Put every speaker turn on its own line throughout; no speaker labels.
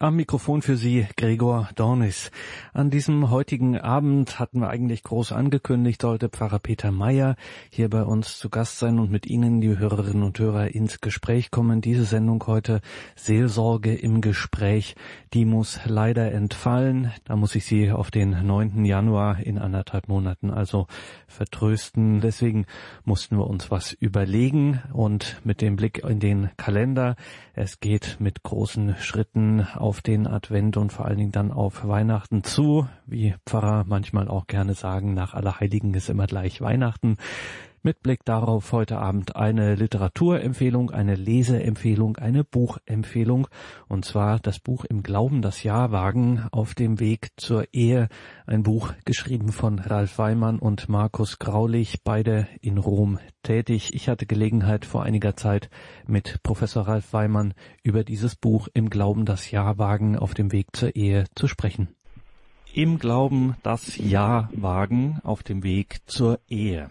Am Mikrofon für Sie Gregor Dornis. An diesem heutigen Abend hatten wir eigentlich groß angekündigt, sollte Pfarrer Peter Meyer hier bei uns zu Gast sein und mit Ihnen, die Hörerinnen und Hörer, ins Gespräch kommen. Diese Sendung heute Seelsorge im Gespräch, die muss leider entfallen. Da muss ich Sie auf den 9. Januar in anderthalb Monaten also vertrösten. Deswegen mussten wir uns was überlegen und mit dem Blick in den Kalender. Es geht mit großen Schritten den Advent und vor allen Dingen dann auf Weihnachten zu. Wie Pfarrer manchmal auch gerne sagen, nach Allerheiligen ist immer gleich Weihnachten. Mit Blick darauf heute Abend eine Literaturempfehlung, eine Leseempfehlung, eine Buchempfehlung. Und zwar das Buch Im Glauben das Jahr wagen auf dem Weg zur Ehe. Ein Buch geschrieben von Ralf Weimann und Markus Graulich, beide in Rom tätig. Ich hatte Gelegenheit vor einiger Zeit mit Professor Ralf Weimann über dieses Buch Im Glauben das Jahr wagen auf dem Weg zur Ehe zu sprechen. Im Glauben das Ja wagen auf dem Weg zur Ehe.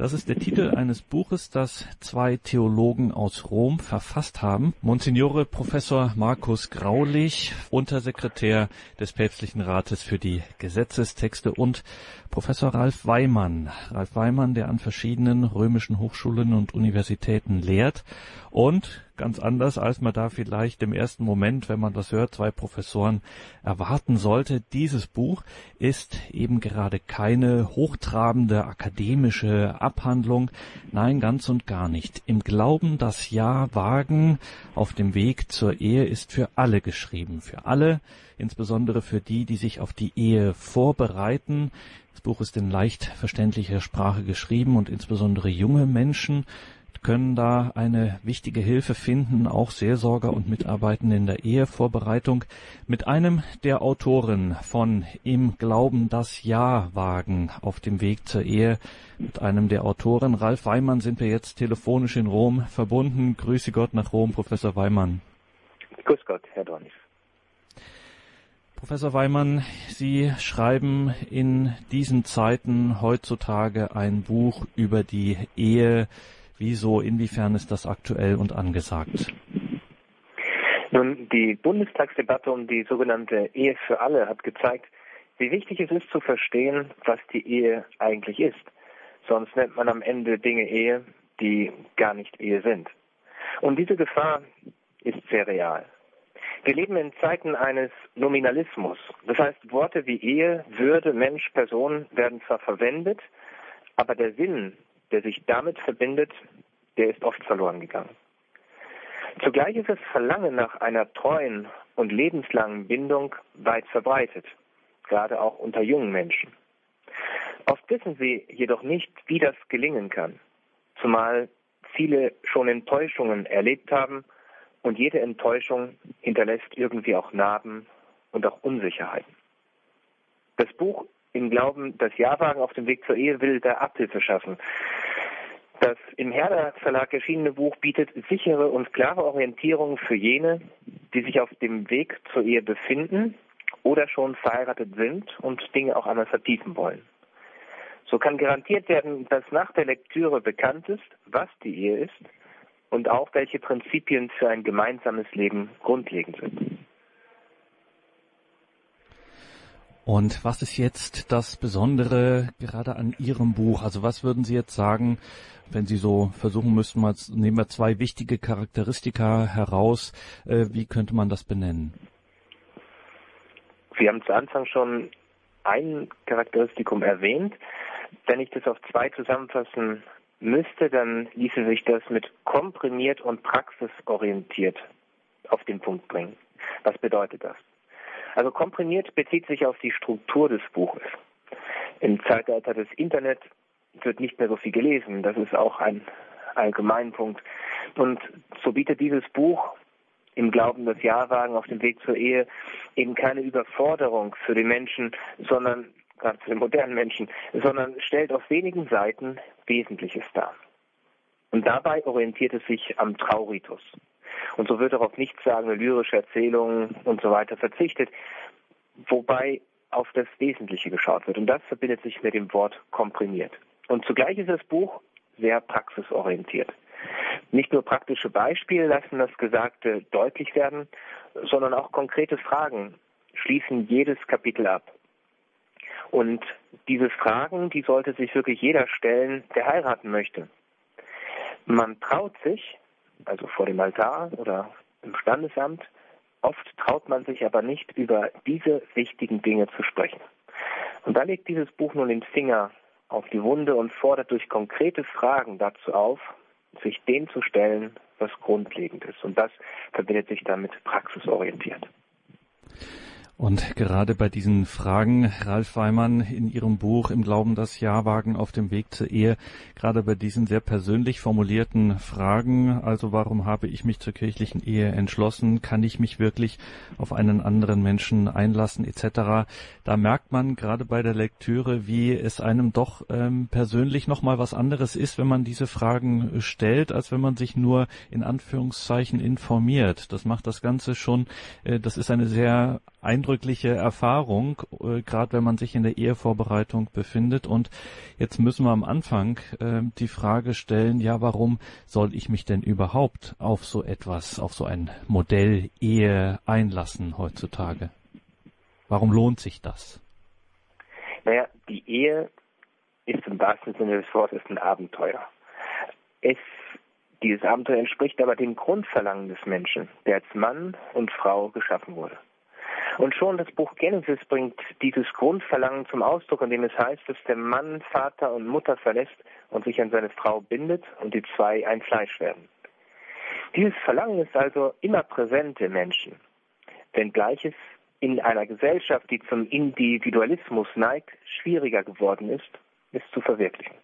Das ist der Titel eines Buches, das zwei Theologen aus Rom verfasst haben. Monsignore Professor Markus Graulich, Untersekretär des Päpstlichen Rates für die Gesetzestexte und Professor Ralf Weimann. Ralf Weimann, der an verschiedenen römischen Hochschulen und Universitäten lehrt und ganz anders, als man da vielleicht im ersten Moment, wenn man das hört, zwei Professoren erwarten sollte. Dieses Buch ist eben gerade keine hochtrabende akademische Abhandlung. Nein, ganz und gar nicht. Im Glauben das Ja wagen auf dem Weg zur Ehe ist für alle geschrieben. Für alle, insbesondere für die, die sich auf die Ehe vorbereiten. Das Buch ist in leicht verständlicher Sprache geschrieben und insbesondere junge Menschen können da eine wichtige Hilfe finden, auch Seelsorger und Mitarbeitende in der Ehevorbereitung, mit einem der Autoren von Im Glauben das Ja wagen auf dem Weg zur Ehe. Mit einem der Autoren, Ralf Weimann, sind wir jetzt telefonisch in Rom verbunden. Grüße Gott nach Rom, Professor Weimann.
Grüß Gott, Herr Dornis.
Professor Weimann, Sie schreiben in diesen Zeiten heutzutage ein Buch über die Ehe, Wieso, inwiefern ist das aktuell und angesagt?
Nun, die Bundestagsdebatte um die sogenannte Ehe für alle hat gezeigt, wie wichtig es ist zu verstehen, was die Ehe eigentlich ist. Sonst nennt man am Ende Dinge Ehe, die gar nicht Ehe sind. Und diese Gefahr ist sehr real. Wir leben in Zeiten eines Nominalismus. Das heißt, Worte wie Ehe, Würde, Mensch, Person werden zwar verwendet, aber der Sinn der sich damit verbindet, der ist oft verloren gegangen. Zugleich ist das Verlangen nach einer treuen und lebenslangen Bindung weit verbreitet, gerade auch unter jungen Menschen. Oft wissen sie jedoch nicht, wie das gelingen kann, zumal viele schon Enttäuschungen erlebt haben und jede Enttäuschung hinterlässt irgendwie auch Narben und auch Unsicherheiten. Das Buch im Glauben, das Jahrwagen auf dem Weg zur Ehe will da Abhilfe schaffen. Das im Herder Verlag erschienene Buch bietet sichere und klare Orientierung für jene, die sich auf dem Weg zur Ehe befinden oder schon verheiratet sind und Dinge auch einmal vertiefen wollen. So kann garantiert werden, dass nach der Lektüre bekannt ist, was die Ehe ist und auch welche Prinzipien für ein gemeinsames Leben grundlegend sind.
Und was ist jetzt das Besondere gerade an Ihrem Buch? Also was würden Sie jetzt sagen, wenn Sie so versuchen müssten, mal nehmen wir zwei wichtige Charakteristika heraus, äh, wie könnte man das benennen?
Sie haben zu Anfang schon ein Charakteristikum erwähnt. Wenn ich das auf zwei zusammenfassen müsste, dann ließe sich das mit komprimiert und praxisorientiert auf den Punkt bringen. Was bedeutet das? Also komprimiert bezieht sich auf die Struktur des Buches. Im Zeitalter des Internet wird nicht mehr so viel gelesen. Das ist auch ein Allgemeinpunkt. Und so bietet dieses Buch im Glauben das Jahrwagen auf dem Weg zur Ehe eben keine Überforderung für den Menschen, sondern gerade für den modernen Menschen, sondern stellt auf wenigen Seiten Wesentliches dar. Und dabei orientiert es sich am Trauritus. Und so wird auch auf nichtssagende lyrische Erzählungen und so weiter verzichtet, wobei auf das Wesentliche geschaut wird. Und das verbindet sich mit dem Wort komprimiert. Und zugleich ist das Buch sehr praxisorientiert. Nicht nur praktische Beispiele lassen das Gesagte deutlich werden, sondern auch konkrete Fragen schließen jedes Kapitel ab. Und diese Fragen, die sollte sich wirklich jeder stellen, der heiraten möchte. Man traut sich, also vor dem Altar oder im Standesamt, oft traut man sich aber nicht, über diese wichtigen Dinge zu sprechen. Und da legt dieses Buch nun den Finger auf die Wunde und fordert durch konkrete Fragen dazu auf, sich dem zu stellen, was grundlegend ist. Und das verbindet sich damit praxisorientiert.
Und gerade bei diesen Fragen, Ralf Weimann in Ihrem Buch Im Glauben das Ja-Wagen auf dem Weg zur Ehe, gerade bei diesen sehr persönlich formulierten Fragen, also warum habe ich mich zur kirchlichen Ehe entschlossen, kann ich mich wirklich auf einen anderen Menschen einlassen etc., da merkt man gerade bei der Lektüre, wie es einem doch ähm, persönlich nochmal was anderes ist, wenn man diese Fragen stellt, als wenn man sich nur in Anführungszeichen informiert. Das macht das Ganze schon, äh, das ist eine sehr eindrückliche Erfahrung, äh, gerade wenn man sich in der Ehevorbereitung befindet. Und jetzt müssen wir am Anfang äh, die Frage stellen, ja, warum soll ich mich denn überhaupt auf so etwas, auf so ein Modell Ehe einlassen heutzutage? Warum lohnt sich das?
Naja, die Ehe ist im wahrsten Sinne des Wortes ein Abenteuer. Es dieses Abenteuer entspricht aber dem Grundverlangen des Menschen, der als Mann und Frau geschaffen wurde. Und schon das Buch Genesis bringt dieses Grundverlangen zum Ausdruck, indem es heißt, dass der Mann Vater und Mutter verlässt und sich an seine Frau bindet und die zwei ein Fleisch werden. Dieses Verlangen ist also immer präsent im Menschen, wenngleich es in einer Gesellschaft, die zum Individualismus neigt, schwieriger geworden ist, es zu verwirklichen.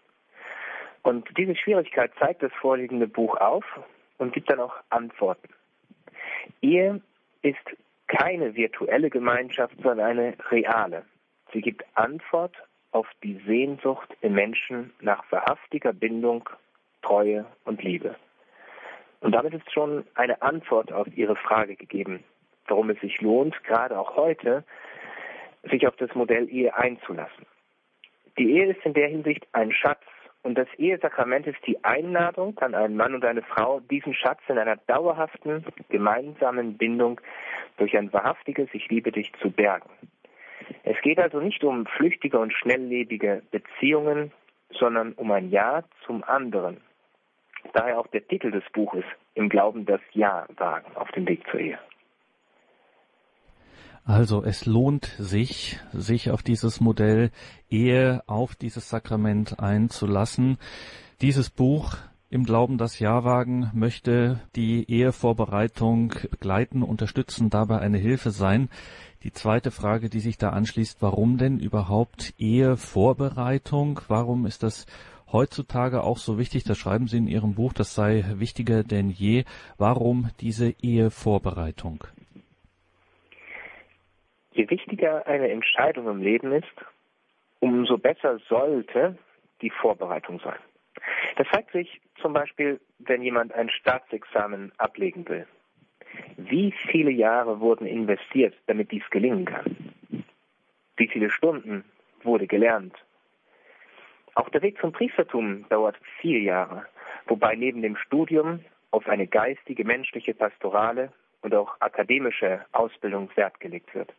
Und diese Schwierigkeit zeigt das vorliegende Buch auf und gibt dann auch Antworten. Ehe ist keine virtuelle Gemeinschaft, sondern eine reale. Sie gibt Antwort auf die Sehnsucht im Menschen nach wahrhaftiger Bindung, Treue und Liebe. Und damit ist schon eine Antwort auf Ihre Frage gegeben, warum es sich lohnt, gerade auch heute, sich auf das Modell Ehe einzulassen. Die Ehe ist in der Hinsicht ein Schatz, und das Ehesakrament ist die Einladung an einen Mann und eine Frau, diesen Schatz in einer dauerhaften, gemeinsamen Bindung durch ein wahrhaftiges Ich liebe dich zu bergen. Es geht also nicht um flüchtige und schnelllebige Beziehungen, sondern um ein Ja zum anderen. Daher auch der Titel des Buches Im Glauben das Ja wagen auf dem Weg zur Ehe.
Also es lohnt sich, sich auf dieses Modell Ehe, auf dieses Sakrament einzulassen. Dieses Buch im Glauben das Jahrwagen möchte die Ehevorbereitung begleiten, unterstützen, dabei eine Hilfe sein. Die zweite Frage, die sich da anschließt, warum denn überhaupt Ehevorbereitung? Warum ist das heutzutage auch so wichtig? Das schreiben Sie in Ihrem Buch, das sei wichtiger denn je. Warum diese Ehevorbereitung?
Je wichtiger eine Entscheidung im Leben ist, umso besser sollte die Vorbereitung sein. Das zeigt sich zum Beispiel, wenn jemand ein Staatsexamen ablegen will. Wie viele Jahre wurden investiert, damit dies gelingen kann? Wie viele Stunden wurde gelernt? Auch der Weg zum Priestertum dauert vier Jahre, wobei neben dem Studium auf eine geistige, menschliche, pastorale und auch akademische Ausbildung Wert gelegt wird.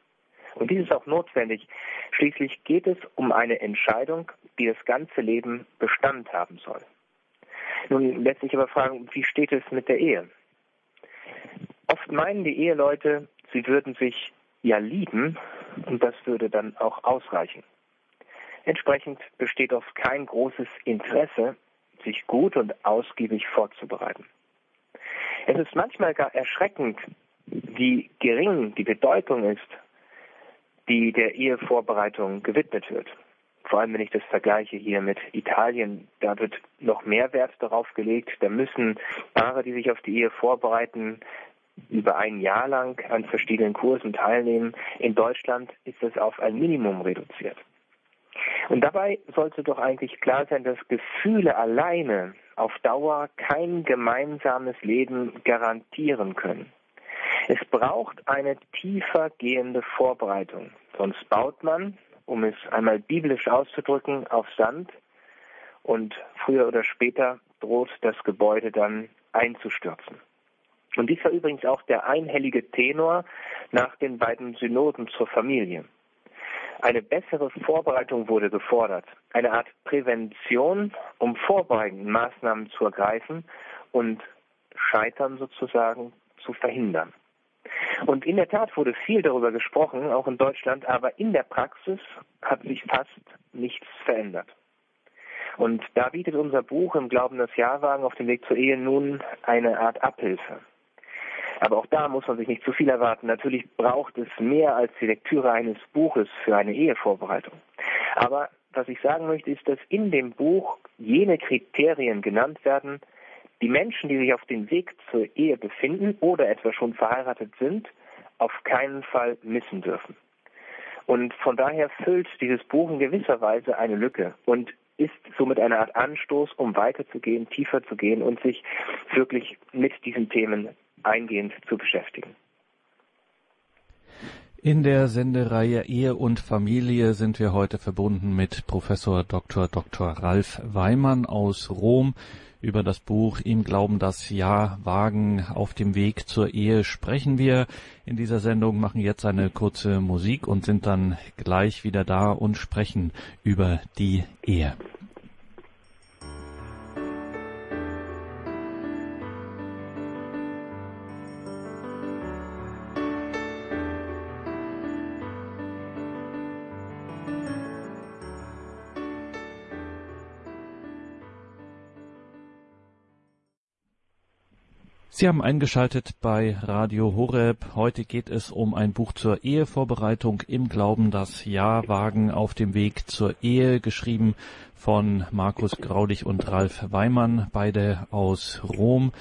Und dies ist auch notwendig. Schließlich geht es um eine Entscheidung, die das ganze Leben Bestand haben soll. Nun lässt sich aber fragen, wie steht es mit der Ehe? Oft meinen die Eheleute, sie würden sich ja lieben und das würde dann auch ausreichen. Entsprechend besteht oft kein großes Interesse, sich gut und ausgiebig vorzubereiten. Es ist manchmal gar erschreckend, wie gering die Bedeutung ist die der Ehevorbereitung gewidmet wird. Vor allem, wenn ich das vergleiche hier mit Italien, da wird noch mehr Wert darauf gelegt. Da müssen Paare, die sich auf die Ehe vorbereiten, über ein Jahr lang an verschiedenen Kursen teilnehmen. In Deutschland ist das auf ein Minimum reduziert. Und dabei sollte doch eigentlich klar sein, dass Gefühle alleine auf Dauer kein gemeinsames Leben garantieren können. Es braucht eine tiefer gehende Vorbereitung. Sonst baut man, um es einmal biblisch auszudrücken, auf Sand und früher oder später droht das Gebäude dann einzustürzen. Und dies war übrigens auch der einhellige Tenor nach den beiden Synoden zur Familie. Eine bessere Vorbereitung wurde gefordert, eine Art Prävention, um vorbeugende Maßnahmen zu ergreifen und Scheitern sozusagen zu verhindern. Und in der Tat wurde viel darüber gesprochen, auch in Deutschland, aber in der Praxis hat sich fast nichts verändert. Und da bietet unser Buch im Glauben das Jahrwagen auf dem Weg zur Ehe nun eine Art Abhilfe. Aber auch da muss man sich nicht zu viel erwarten. Natürlich braucht es mehr als die Lektüre eines Buches für eine Ehevorbereitung. Aber was ich sagen möchte, ist, dass in dem Buch jene Kriterien genannt werden, die Menschen, die sich auf dem Weg zur Ehe befinden oder etwa schon verheiratet sind, auf keinen Fall missen dürfen. Und von daher füllt dieses Buch in gewisser Weise eine Lücke und ist somit eine Art Anstoß, um weiterzugehen, tiefer zu gehen und sich wirklich mit diesen Themen eingehend zu beschäftigen.
In der Sendereihe Ehe und Familie sind wir heute verbunden mit Professor Dr. Dr. Ralf Weimann aus Rom. Über das Buch Ihm Glauben das Ja wagen auf dem Weg zur Ehe sprechen wir in dieser Sendung, machen jetzt eine kurze Musik und sind dann gleich wieder da und sprechen über die Ehe. Sie haben eingeschaltet bei Radio Horeb. Heute geht es um ein Buch zur Ehevorbereitung im Glauben, das Ja wagen auf dem Weg zur Ehe, geschrieben von Markus Graudig und Ralf Weimann, beide aus Rom.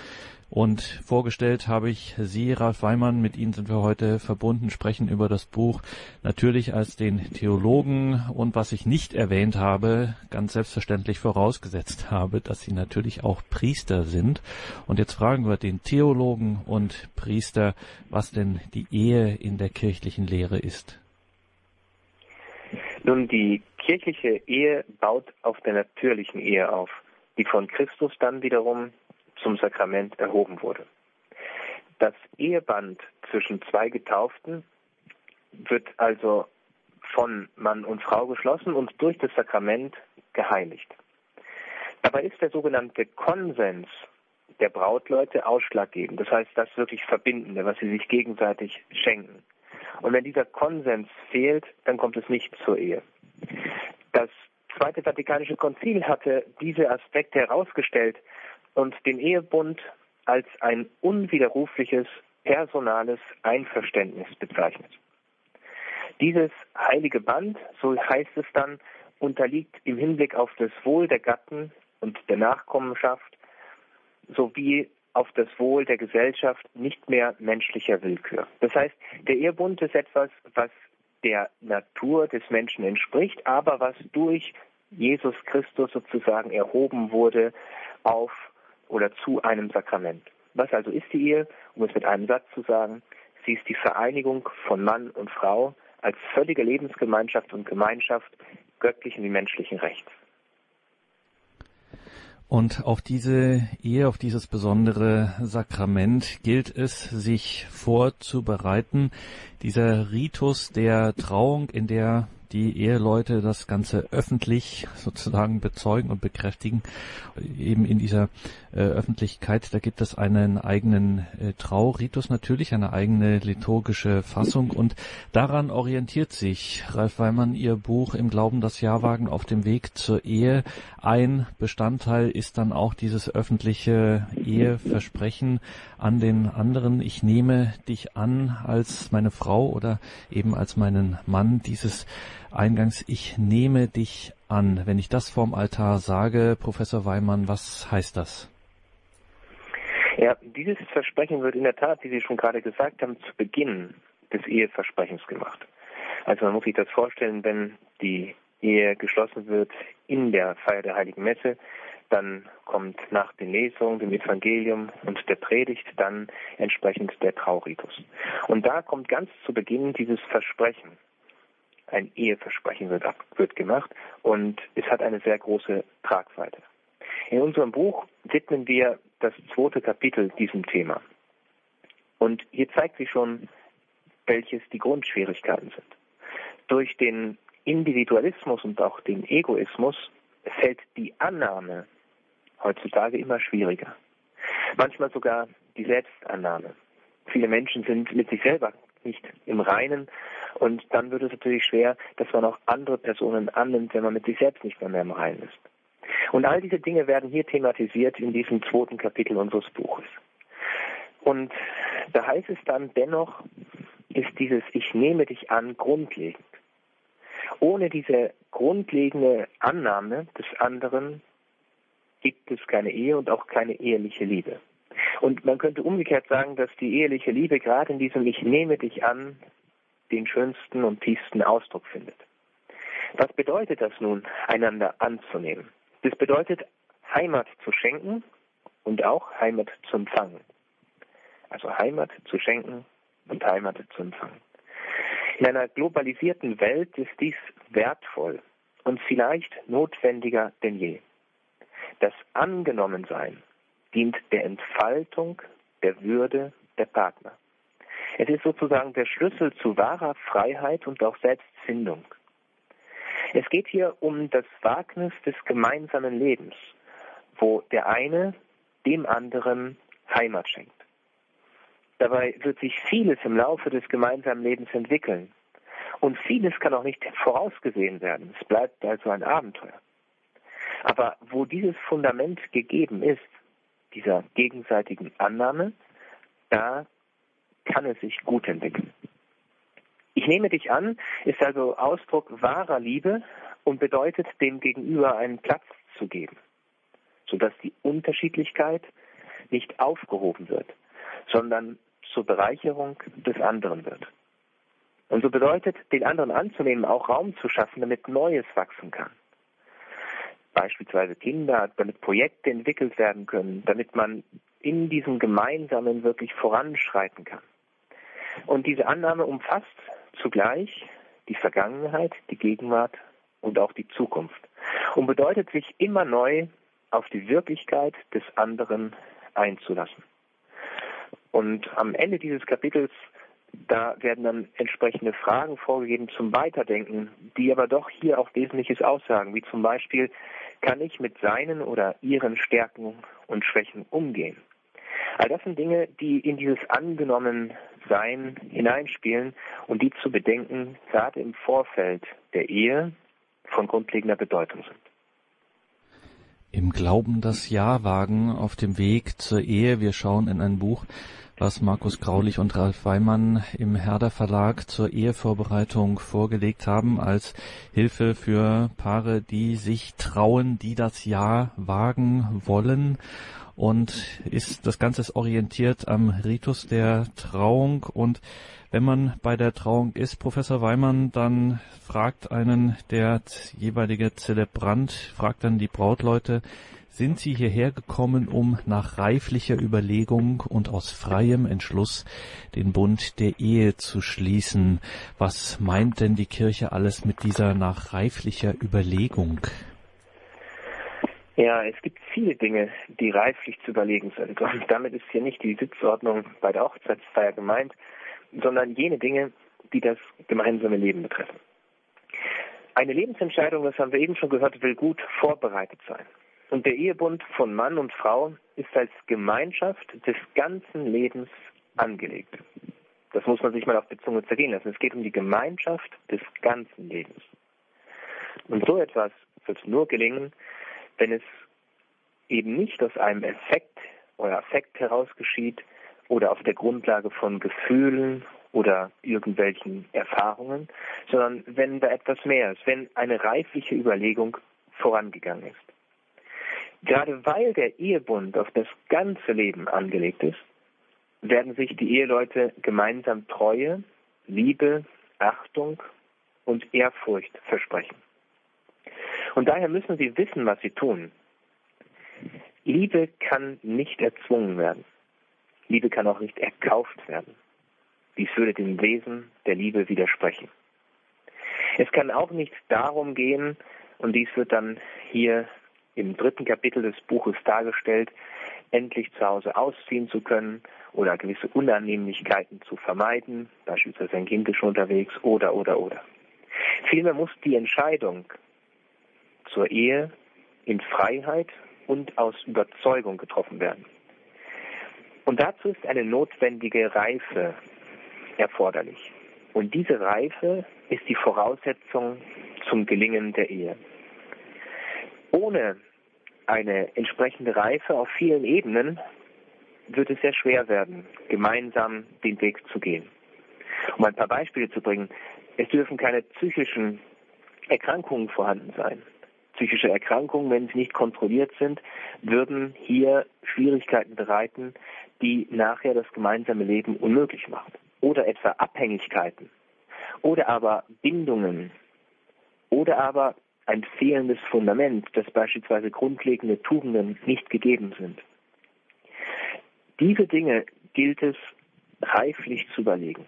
Und vorgestellt habe ich Sie, Ralf Weimann, mit Ihnen sind wir heute verbunden, sprechen über das Buch natürlich als den Theologen und was ich nicht erwähnt habe, ganz selbstverständlich vorausgesetzt habe, dass Sie natürlich auch Priester sind. Und jetzt fragen wir den Theologen und Priester, was denn die Ehe in der kirchlichen Lehre ist.
Nun, die kirchliche Ehe baut auf der natürlichen Ehe auf, die von Christus dann wiederum zum Sakrament erhoben wurde. Das Eheband zwischen zwei Getauften wird also von Mann und Frau geschlossen und durch das Sakrament geheiligt. Dabei ist der sogenannte Konsens der Brautleute ausschlaggebend. Das heißt, das wirklich Verbindende, was sie sich gegenseitig schenken. Und wenn dieser Konsens fehlt, dann kommt es nicht zur Ehe. Das Zweite Vatikanische Konzil hatte diese Aspekte herausgestellt und den Ehebund als ein unwiderrufliches personales Einverständnis bezeichnet. Dieses heilige Band, so heißt es dann, unterliegt im Hinblick auf das Wohl der Gatten und der Nachkommenschaft sowie auf das Wohl der Gesellschaft nicht mehr menschlicher Willkür. Das heißt, der Ehebund ist etwas, was der Natur des Menschen entspricht, aber was durch Jesus Christus sozusagen erhoben wurde auf oder zu einem Sakrament. Was also ist die Ehe? Um es mit einem Satz zu sagen, sie ist die Vereinigung von Mann und Frau als völlige Lebensgemeinschaft und Gemeinschaft göttlichen wie menschlichen Rechts.
Und auf diese Ehe, auf dieses besondere Sakrament gilt es, sich vorzubereiten. Dieser Ritus der Trauung, in der die Eheleute das Ganze öffentlich sozusagen bezeugen und bekräftigen. Eben in dieser äh, Öffentlichkeit, da gibt es einen eigenen äh, Trauritus natürlich, eine eigene liturgische Fassung und daran orientiert sich Ralf Weimann ihr Buch im Glauben das Jahrwagen auf dem Weg zur Ehe. Ein Bestandteil ist dann auch dieses öffentliche Eheversprechen an den anderen. Ich nehme dich an als meine Frau oder eben als meinen Mann. Dieses eingangs, ich nehme dich an. Wenn ich das vorm Altar sage, Professor Weimann, was heißt das?
Ja, dieses Versprechen wird in der Tat, wie Sie schon gerade gesagt haben, zu Beginn des Eheversprechens gemacht. Also man muss sich das vorstellen, wenn die Ehe geschlossen wird in der Feier der Heiligen Messe, dann kommt nach den Lesungen, dem Evangelium und der Predigt dann entsprechend der Trauritus. Und da kommt ganz zu Beginn dieses Versprechen ein Eheversprechen wird, wird gemacht und es hat eine sehr große Tragweite. In unserem Buch widmen wir das zweite Kapitel diesem Thema. Und hier zeigt sich schon, welches die Grundschwierigkeiten sind. Durch den Individualismus und auch den Egoismus fällt die Annahme heutzutage immer schwieriger. Manchmal sogar die Selbstannahme. Viele Menschen sind mit sich selber nicht im Reinen und dann wird es natürlich schwer, dass man auch andere Personen annimmt, wenn man mit sich selbst nicht mehr, mehr im Reinen ist. Und all diese Dinge werden hier thematisiert in diesem zweiten Kapitel unseres Buches. Und da heißt es dann dennoch, ist dieses Ich nehme dich an grundlegend. Ohne diese grundlegende Annahme des anderen gibt es keine Ehe und auch keine eheliche Liebe. Und man könnte umgekehrt sagen, dass die eheliche Liebe gerade in diesem Ich nehme dich an den schönsten und tiefsten Ausdruck findet. Was bedeutet das nun, einander anzunehmen? Das bedeutet, Heimat zu schenken und auch Heimat zu empfangen. Also Heimat zu schenken und Heimat zu empfangen. In einer globalisierten Welt ist dies wertvoll und vielleicht notwendiger denn je. Das Angenommensein dient der Entfaltung der Würde der Partner. Es ist sozusagen der Schlüssel zu wahrer Freiheit und auch Selbstfindung. Es geht hier um das Wagnis des gemeinsamen Lebens, wo der eine dem anderen Heimat schenkt. Dabei wird sich vieles im Laufe des gemeinsamen Lebens entwickeln. Und vieles kann auch nicht vorausgesehen werden. Es bleibt also ein Abenteuer. Aber wo dieses Fundament gegeben ist, dieser gegenseitigen Annahme, da kann es sich gut entwickeln. Ich nehme dich an, ist also Ausdruck wahrer Liebe und bedeutet, dem Gegenüber einen Platz zu geben, sodass die Unterschiedlichkeit nicht aufgehoben wird, sondern zur Bereicherung des anderen wird. Und so bedeutet, den anderen anzunehmen, auch Raum zu schaffen, damit Neues wachsen kann. Beispielsweise Kinder, damit Projekte entwickelt werden können, damit man in diesem Gemeinsamen wirklich voranschreiten kann. Und diese Annahme umfasst zugleich die Vergangenheit, die Gegenwart und auch die Zukunft und bedeutet sich immer neu auf die Wirklichkeit des anderen einzulassen. Und am Ende dieses Kapitels, da werden dann entsprechende Fragen vorgegeben zum Weiterdenken, die aber doch hier auch Wesentliches aussagen, wie zum Beispiel, kann ich mit seinen oder ihren Stärken und Schwächen umgehen? All das sind Dinge, die in dieses Angenommensein hineinspielen und die zu bedenken, gerade im Vorfeld der Ehe von grundlegender Bedeutung sind.
Im Glauben das Ja wagen auf dem Weg zur Ehe. Wir schauen in ein Buch, was Markus Graulich und Ralf Weimann im Herder Verlag zur Ehevorbereitung vorgelegt haben als Hilfe für Paare, die sich trauen, die das Ja wagen wollen und ist das Ganze ist orientiert am Ritus der Trauung und wenn man bei der Trauung ist, Professor Weimann, dann fragt einen der jeweilige Zelebrant, fragt dann die Brautleute, sind Sie hierher gekommen, um nach reiflicher Überlegung und aus freiem Entschluss den Bund der Ehe zu schließen. Was meint denn die Kirche alles mit dieser nach reiflicher Überlegung?
Ja, es gibt viele Dinge, die reiflich zu überlegen sind. Und damit ist hier nicht die Sitzordnung bei der Hochzeitsfeier gemeint, sondern jene Dinge, die das gemeinsame Leben betreffen. Eine Lebensentscheidung, das haben wir eben schon gehört, will gut vorbereitet sein. Und der Ehebund von Mann und Frau ist als Gemeinschaft des ganzen Lebens angelegt. Das muss man sich mal auf die Zunge zergehen lassen. Es geht um die Gemeinschaft des ganzen Lebens. Und so etwas wird nur gelingen, wenn es eben nicht aus einem Effekt oder Affekt heraus geschieht oder auf der Grundlage von Gefühlen oder irgendwelchen Erfahrungen, sondern wenn da etwas mehr ist, wenn eine reifliche Überlegung vorangegangen ist. Gerade weil der Ehebund auf das ganze Leben angelegt ist, werden sich die Eheleute gemeinsam Treue, Liebe, Achtung und Ehrfurcht versprechen. Und daher müssen sie wissen, was sie tun. Liebe kann nicht erzwungen werden. Liebe kann auch nicht erkauft werden. Dies würde dem Wesen der Liebe widersprechen. Es kann auch nicht darum gehen, und dies wird dann hier im dritten Kapitel des Buches dargestellt, endlich zu Hause ausziehen zu können oder gewisse Unannehmlichkeiten zu vermeiden, beispielsweise ein Kind ist schon unterwegs oder, oder, oder. Vielmehr muss die Entscheidung zur Ehe in Freiheit und aus Überzeugung getroffen werden. Und dazu ist eine notwendige Reife erforderlich. Und diese Reife ist die Voraussetzung zum Gelingen der Ehe. Ohne eine entsprechende Reife auf vielen Ebenen wird es sehr schwer werden, gemeinsam den Weg zu gehen. Um ein paar Beispiele zu bringen, es dürfen keine psychischen Erkrankungen vorhanden sein. Psychische Erkrankungen, wenn sie nicht kontrolliert sind, würden hier Schwierigkeiten bereiten, die nachher das gemeinsame Leben unmöglich machen. Oder etwa Abhängigkeiten. Oder aber Bindungen. Oder aber ein fehlendes Fundament, dass beispielsweise grundlegende Tugenden nicht gegeben sind. Diese Dinge gilt es reiflich zu überlegen.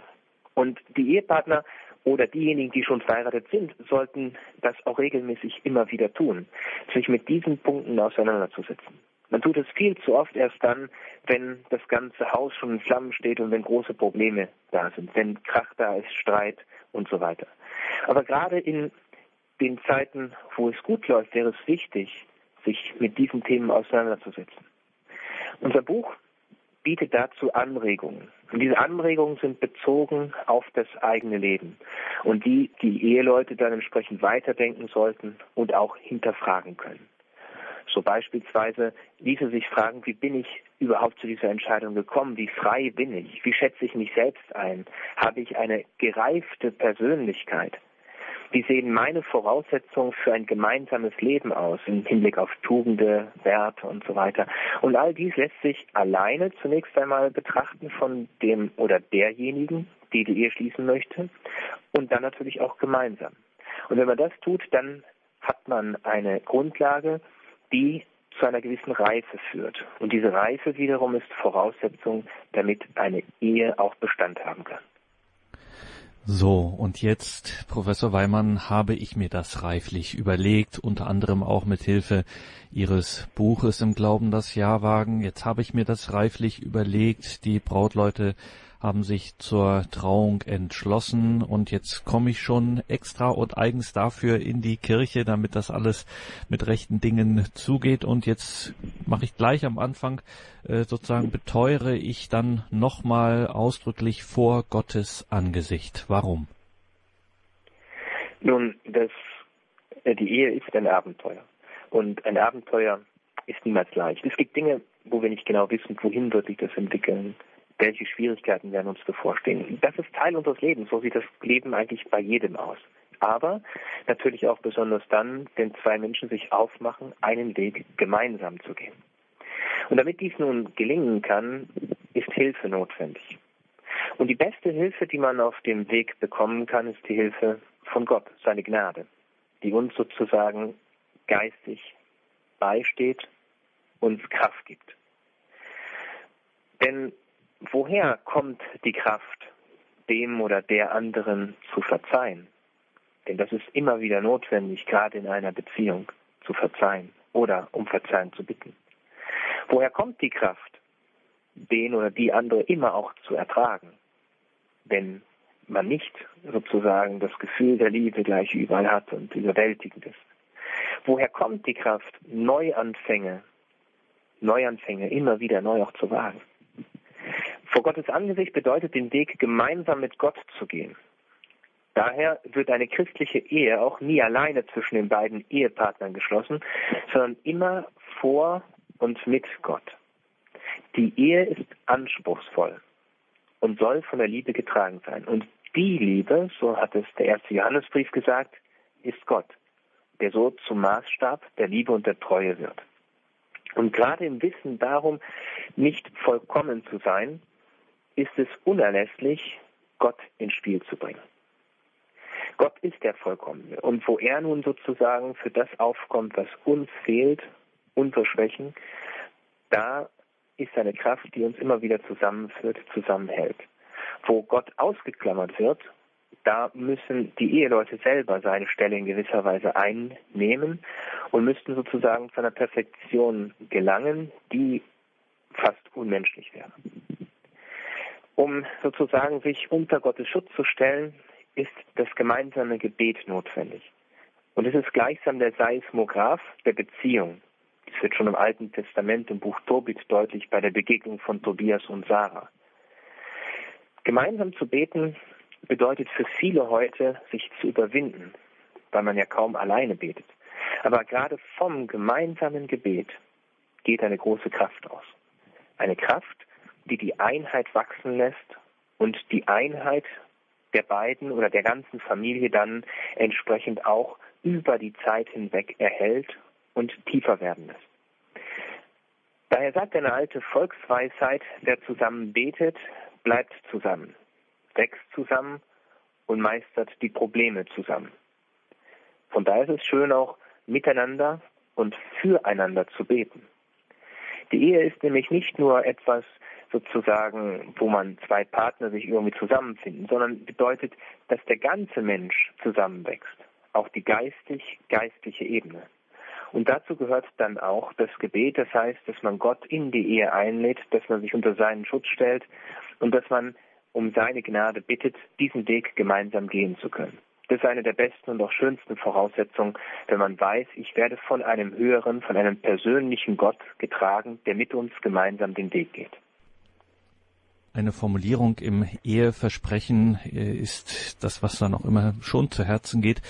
Und die Ehepartner oder diejenigen, die schon verheiratet sind, sollten das auch regelmäßig immer wieder tun, sich mit diesen Punkten auseinanderzusetzen. Man tut es viel zu oft erst dann, wenn das ganze Haus schon in Flammen steht und wenn große Probleme da sind, wenn Krach da ist, Streit und so weiter. Aber gerade in den Zeiten, wo es gut läuft, wäre es wichtig, sich mit diesen Themen auseinanderzusetzen. Unser Buch bietet dazu Anregungen. Und diese Anregungen sind bezogen auf das eigene Leben und die die Eheleute dann entsprechend weiterdenken sollten und auch hinterfragen können. So beispielsweise ließe sich fragen, wie bin ich überhaupt zu dieser Entscheidung gekommen? Wie frei bin ich? Wie schätze ich mich selbst ein? Habe ich eine gereifte Persönlichkeit? Wie sehen meine Voraussetzungen für ein gemeinsames Leben aus im Hinblick auf Tugende, Werte und so weiter? Und all dies lässt sich alleine zunächst einmal betrachten von dem oder derjenigen, die die Ehe schließen möchte und dann natürlich auch gemeinsam. Und wenn man das tut, dann hat man eine Grundlage, die zu einer gewissen Reife führt. Und diese Reife wiederum ist Voraussetzung, damit eine Ehe auch Bestand haben kann.
So, und jetzt, Professor Weimann, habe ich mir das reiflich überlegt, unter anderem auch mit Hilfe Ihres Buches im Glauben das Jahr wagen. Jetzt habe ich mir das reiflich überlegt. Die Brautleute haben sich zur Trauung entschlossen und jetzt komme ich schon extra und eigens dafür in die Kirche, damit das alles mit rechten Dingen zugeht und jetzt mache ich gleich am Anfang äh, sozusagen beteure ich dann nochmal ausdrücklich vor Gottes Angesicht. Warum?
Nun, das, äh, die Ehe ist ein Abenteuer und ein Abenteuer ist niemals leicht. Es gibt Dinge, wo wir nicht genau wissen, wohin wird sich das entwickeln welche Schwierigkeiten werden uns bevorstehen. Das ist Teil unseres Lebens, so sieht das Leben eigentlich bei jedem aus. Aber natürlich auch besonders dann, wenn zwei Menschen sich aufmachen, einen Weg gemeinsam zu gehen. Und damit dies nun gelingen kann, ist Hilfe notwendig. Und die beste Hilfe, die man auf dem Weg bekommen kann, ist die Hilfe von Gott, seine Gnade, die uns sozusagen geistig beisteht, uns Kraft gibt. Denn woher kommt die Kraft, dem oder der anderen zu verzeihen? Denn das ist immer wieder notwendig, gerade in einer Beziehung zu verzeihen oder um Verzeihen zu bitten. Woher kommt die Kraft, den oder die andere immer auch zu ertragen, wenn man nicht sozusagen das Gefühl der Liebe gleich überall hat und überwältigend ist? Woher kommt die Kraft, Neuanfänge, Neuanfänge immer wieder neu auch zu wagen? Vor Gottes Angesicht bedeutet den Weg gemeinsam mit Gott zu gehen. Daher wird eine christliche Ehe auch nie alleine zwischen den beiden Ehepartnern geschlossen, sondern immer vor und mit Gott. Die Ehe ist anspruchsvoll und soll von der Liebe getragen sein. Und die Liebe, so hat es der erste Johannesbrief gesagt, ist Gott, der so zum Maßstab der Liebe und der Treue wird. Und gerade im Wissen darum, nicht vollkommen zu sein, ist es unerlässlich, Gott ins Spiel zu bringen. Gott ist der Vollkommene. Und wo er nun sozusagen für das aufkommt, was uns fehlt, unsere Schwächen, da ist seine Kraft, die uns immer wieder zusammenführt, zusammenhält. Wo Gott ausgeklammert wird, da müssen die Eheleute selber seine Stelle in gewisser Weise einnehmen und müssten sozusagen zu einer Perfektion gelangen, die fast unmenschlich wäre. Um sozusagen sich unter Gottes Schutz zu stellen, ist das gemeinsame Gebet notwendig. Und es ist gleichsam der Seismograph der Beziehung. Das wird schon im Alten Testament im Buch Tobit deutlich bei der Begegnung von Tobias und Sarah. Gemeinsam zu beten bedeutet für viele heute, sich zu überwinden, weil man ja kaum alleine betet. Aber gerade vom gemeinsamen Gebet geht eine große Kraft aus. Eine Kraft, die die Einheit wachsen lässt und die Einheit der beiden oder der ganzen Familie dann entsprechend auch über die Zeit hinweg erhält und tiefer werden lässt. Daher sagt eine alte Volksweisheit, wer zusammen betet, bleibt zusammen, wächst zusammen und meistert die Probleme zusammen. Von daher ist es schön auch miteinander und füreinander zu beten. Die Ehe ist nämlich nicht nur etwas sozusagen, wo man zwei Partner sich irgendwie zusammenfinden, sondern bedeutet, dass der ganze Mensch zusammenwächst, auch die geistig-geistliche Ebene. Und dazu gehört dann auch das Gebet, das heißt, dass man Gott in die Ehe einlädt, dass man sich unter seinen Schutz stellt und dass man um seine Gnade bittet, diesen Weg gemeinsam gehen zu können. Das ist eine der besten und auch schönsten Voraussetzungen, wenn man weiß, ich werde von einem höheren, von einem persönlichen Gott getragen, der mit uns gemeinsam den Weg geht.
Eine Formulierung im Eheversprechen äh, ist das, was dann auch immer schon zu Herzen geht.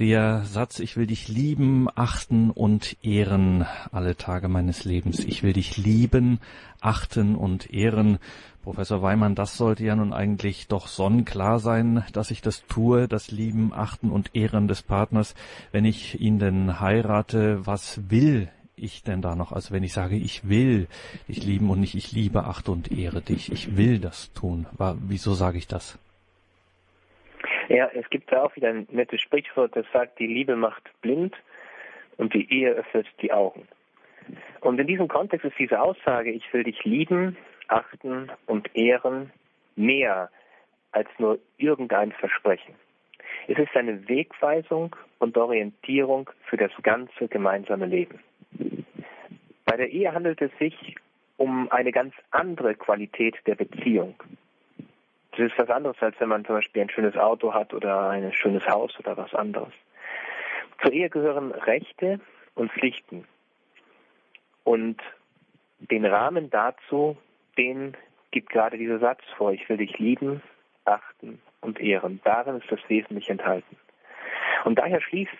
Der Satz, ich will dich lieben, achten und ehren alle Tage meines Lebens. Ich will dich lieben, achten und ehren. Professor Weimann, das sollte ja nun eigentlich doch sonnenklar sein, dass ich das tue, das Lieben, Achten und Ehren des Partners. Wenn ich ihn denn heirate, was will ich denn da noch? Also wenn ich sage, ich will dich lieben und nicht ich liebe, achte und ehre dich. Ich will das tun. Wieso sage ich das?
Ja, es gibt da auch wieder ein nettes Sprichwort, das sagt, die Liebe macht blind und die Ehe öffnet die Augen. Und in diesem Kontext ist diese Aussage, ich will dich lieben, achten und ehren, mehr als nur irgendein Versprechen. Es ist eine Wegweisung und Orientierung für das ganze gemeinsame Leben. Bei der Ehe handelt es sich um eine ganz andere Qualität der Beziehung. Das ist was anderes, als wenn man zum Beispiel ein schönes Auto hat oder ein schönes Haus oder was anderes. Zur Ehe gehören Rechte und Pflichten. Und den Rahmen dazu, den gibt gerade dieser Satz vor. Ich will dich lieben, achten und ehren. Darin ist das Wesentliche enthalten. Und daher schließt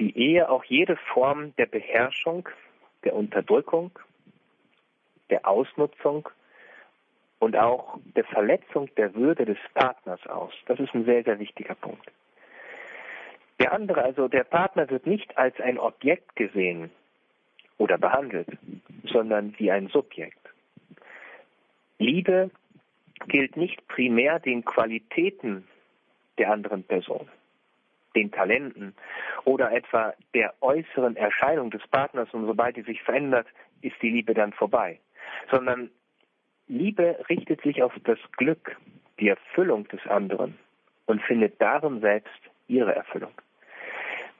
die Ehe auch jede Form der Beherrschung, der Unterdrückung, der Ausnutzung und auch der Verletzung der Würde des Partners aus. Das ist ein sehr, sehr wichtiger Punkt. Der andere, also der Partner, wird nicht als ein Objekt gesehen oder behandelt, sondern wie ein Subjekt. Liebe gilt nicht primär den Qualitäten der anderen Person, den Talenten oder etwa der äußeren Erscheinung des Partners und sobald die sich verändert, ist die Liebe dann vorbei, sondern Liebe richtet sich auf das Glück, die Erfüllung des anderen und findet darin selbst ihre Erfüllung.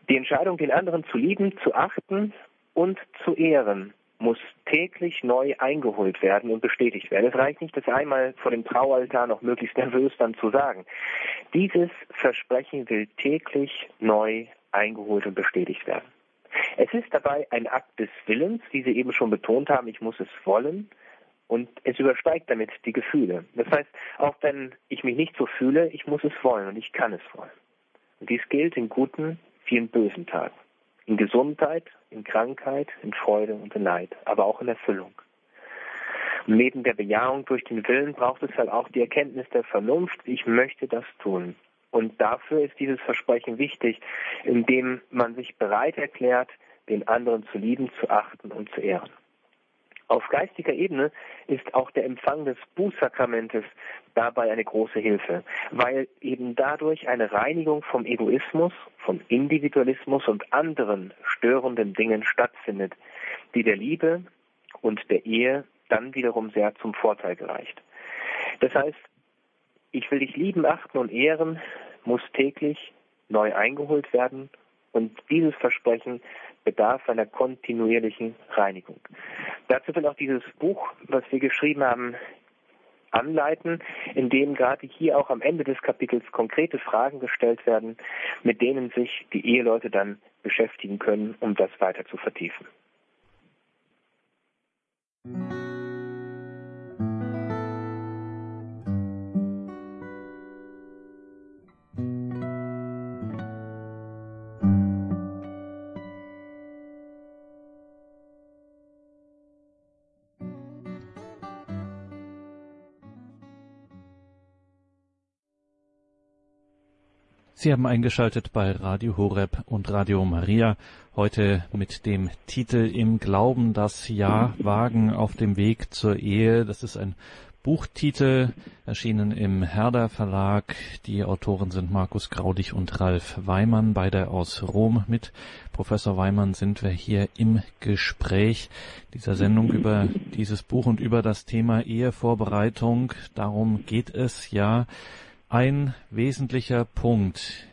Die Entscheidung, den anderen zu lieben, zu achten und zu ehren, muss täglich neu eingeholt werden und bestätigt werden. Es reicht nicht, das einmal vor dem Traualtar noch möglichst nervös dann zu sagen. Dieses Versprechen will täglich neu eingeholt und bestätigt werden. Es ist dabei ein Akt des Willens, wie Sie eben schon betont haben, ich muss es wollen, und es übersteigt damit die Gefühle. Das heißt, auch wenn ich mich nicht so fühle, ich muss es wollen und ich kann es wollen. Und dies gilt in guten wie in bösen Tagen. In Gesundheit, in Krankheit, in Freude und in Leid, aber auch in Erfüllung. Und neben der Bejahung durch den Willen braucht es halt auch die Erkenntnis der Vernunft, ich möchte das tun. Und dafür ist dieses Versprechen wichtig, indem man sich bereit erklärt, den anderen zu lieben, zu achten und zu ehren. Auf geistiger Ebene ist auch der Empfang des Bußsakramentes dabei eine große Hilfe, weil eben dadurch eine Reinigung vom Egoismus, vom Individualismus und anderen störenden Dingen stattfindet, die der Liebe und der Ehe dann wiederum sehr zum Vorteil gereicht. Das heißt, ich will dich lieben, achten und ehren, muss täglich neu eingeholt werden und dieses Versprechen bedarf einer kontinuierlichen Reinigung. Dazu will auch dieses Buch, was wir geschrieben haben, anleiten, in dem gerade hier auch am Ende des Kapitels konkrete Fragen gestellt werden, mit denen sich die Eheleute dann beschäftigen können, um das weiter zu vertiefen.
Sie haben eingeschaltet bei Radio Horeb und Radio Maria, heute mit dem Titel Im Glauben das Ja wagen auf dem Weg zur Ehe. Das ist ein Buchtitel, erschienen im Herder Verlag. Die Autoren sind Markus Graudig und Ralf Weimann, beide aus Rom. Mit Professor Weimann sind wir hier im Gespräch dieser Sendung über dieses Buch und über das Thema Ehevorbereitung. Darum geht es ja ein wesentlicher Punkt,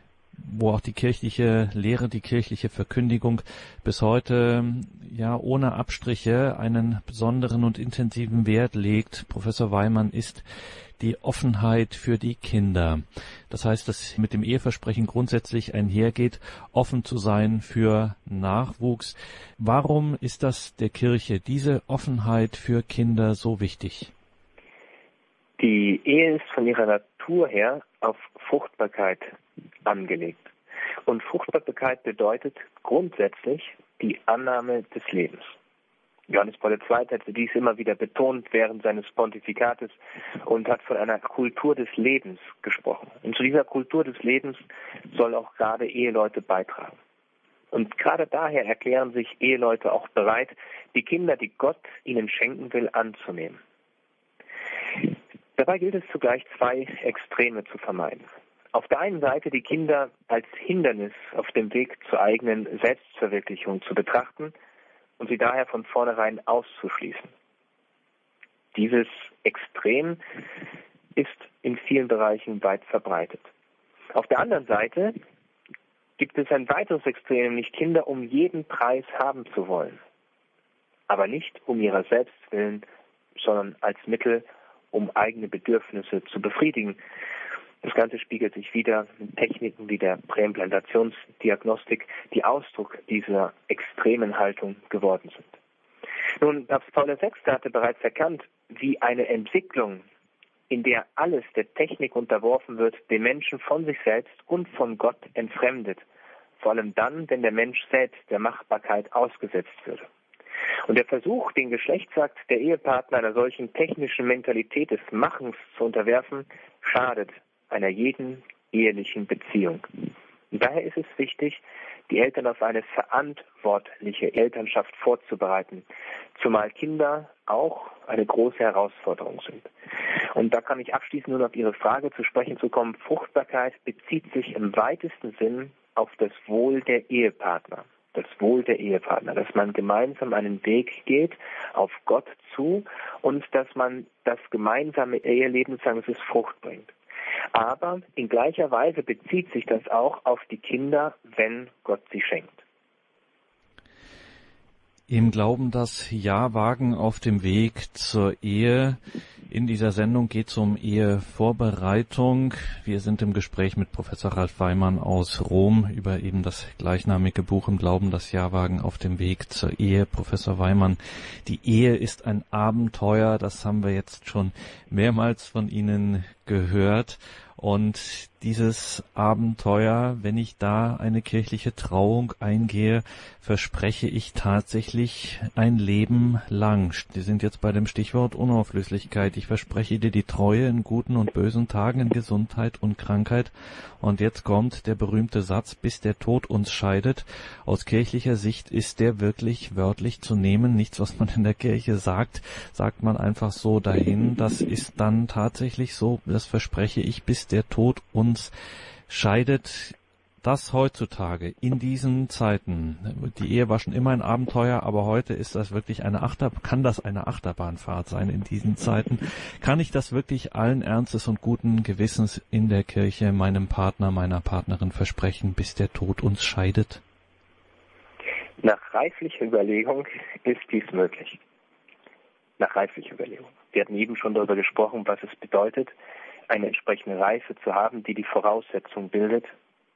wo auch die kirchliche Lehre, die kirchliche Verkündigung bis heute ja ohne Abstriche einen besonderen und intensiven Wert legt. Professor Weimann ist die Offenheit für die Kinder. Das heißt, dass mit dem Eheversprechen grundsätzlich einhergeht, offen zu sein für Nachwuchs. Warum ist das der Kirche, diese Offenheit für Kinder so wichtig?
Die Ehe ist von ihrer Natur her auf Fruchtbarkeit angelegt. Und Fruchtbarkeit bedeutet grundsätzlich die Annahme des Lebens. Johannes Paul II. hatte dies immer wieder betont während seines Pontifikates und hat von einer Kultur des Lebens gesprochen. Und zu dieser Kultur des Lebens soll auch gerade Eheleute beitragen. Und gerade daher erklären sich Eheleute auch bereit, die Kinder, die Gott ihnen schenken will, anzunehmen. Dabei gilt es zugleich zwei Extreme zu vermeiden. Auf der einen Seite die Kinder als Hindernis auf dem Weg zur eigenen Selbstverwirklichung zu betrachten und sie daher von vornherein auszuschließen. Dieses Extrem ist in vielen Bereichen weit verbreitet. Auf der anderen Seite gibt es ein weiteres Extrem, nämlich Kinder um jeden Preis haben zu wollen. Aber nicht um ihrer selbst willen, sondern als Mittel, um eigene Bedürfnisse zu befriedigen. Das Ganze spiegelt sich wieder in Techniken wie der Präimplantationsdiagnostik, die Ausdruck dieser extremen Haltung geworden sind. Nun, Papst Paul VI. hatte bereits erkannt, wie eine Entwicklung, in der alles der Technik unterworfen wird, den Menschen von sich selbst und von Gott entfremdet, vor allem dann, wenn der Mensch selbst der Machbarkeit ausgesetzt würde. Und der Versuch, den Geschlechtsakt der Ehepartner einer solchen technischen Mentalität des Machens zu unterwerfen, schadet einer jeden ehelichen Beziehung. Und daher ist es wichtig, die Eltern auf eine verantwortliche Elternschaft vorzubereiten, zumal Kinder auch eine große Herausforderung sind. Und da kann ich abschließend nur auf Ihre Frage zu sprechen zu kommen. Fruchtbarkeit bezieht sich im weitesten Sinn auf das Wohl der Ehepartner das Wohl der Ehepartner, dass man gemeinsam einen Weg geht auf Gott zu und dass man das gemeinsame Eheleben, sagen es, Frucht bringt. Aber in gleicher Weise bezieht sich das auch auf die Kinder, wenn Gott sie schenkt.
Im Glauben das Ja wagen auf dem Weg zur Ehe. In dieser Sendung geht es um Ehevorbereitung. Wir sind im Gespräch mit Professor Ralf Weimann aus Rom über eben das gleichnamige Buch im Glauben das Ja wagen auf dem Weg zur Ehe. Professor Weimann, die Ehe ist ein Abenteuer. Das haben wir jetzt schon mehrmals von Ihnen gehört. Und dieses Abenteuer, wenn ich da eine kirchliche Trauung eingehe, verspreche ich tatsächlich ein Leben lang. Wir sind jetzt bei dem Stichwort Unauflöslichkeit. Ich verspreche dir die Treue in guten und bösen Tagen, in Gesundheit und Krankheit. Und jetzt kommt der berühmte Satz, bis der Tod uns scheidet. Aus kirchlicher Sicht ist der wirklich wörtlich zu nehmen. Nichts, was man in der Kirche sagt, sagt man einfach so dahin. Das ist dann tatsächlich so, das verspreche ich, bis der Tod uns uns scheidet das heutzutage in diesen Zeiten, die Ehe war schon immer ein Abenteuer, aber heute ist das wirklich eine Achter, kann das eine Achterbahnfahrt sein in diesen Zeiten? Kann ich das wirklich allen Ernstes und guten Gewissens in der Kirche meinem Partner, meiner Partnerin versprechen, bis der Tod uns scheidet?
Nach reiflicher Überlegung ist dies möglich. Nach reiflicher Überlegung. Wir hatten eben schon darüber gesprochen, was es bedeutet, eine entsprechende Reife zu haben, die die Voraussetzung bildet,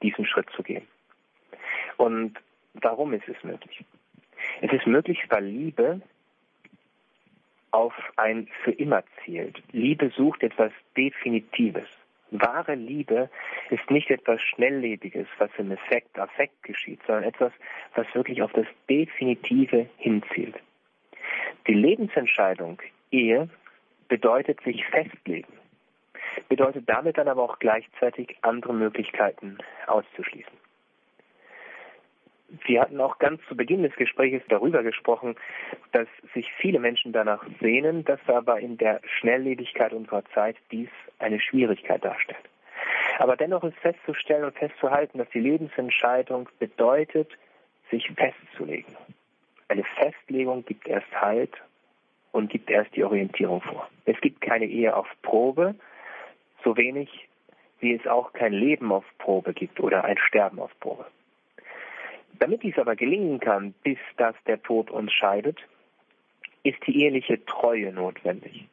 diesen Schritt zu gehen. Und warum ist es möglich? Es ist möglich, weil Liebe auf ein für immer zielt. Liebe sucht etwas Definitives. Wahre Liebe ist nicht etwas Schnelllebiges, was im Effekt, Affekt geschieht, sondern etwas, was wirklich auf das Definitive hinzielt. Die Lebensentscheidung Ehe bedeutet sich festlegen, bedeutet damit dann aber auch gleichzeitig andere Möglichkeiten auszuschließen. Wir hatten auch ganz zu Beginn des Gesprächs darüber gesprochen, dass sich viele Menschen danach sehnen, dass aber in der Schnelllebigkeit unserer Zeit dies eine Schwierigkeit darstellt. Aber dennoch ist festzustellen und festzuhalten, dass die Lebensentscheidung bedeutet, sich festzulegen. Eine Festlegung gibt erst Halt und gibt erst die Orientierung vor. Es gibt keine Ehe auf Probe, so wenig wie es auch kein Leben auf Probe gibt oder ein Sterben auf Probe. Damit dies aber gelingen kann, bis dass der Tod uns scheidet, ist die eheliche Treue notwendig,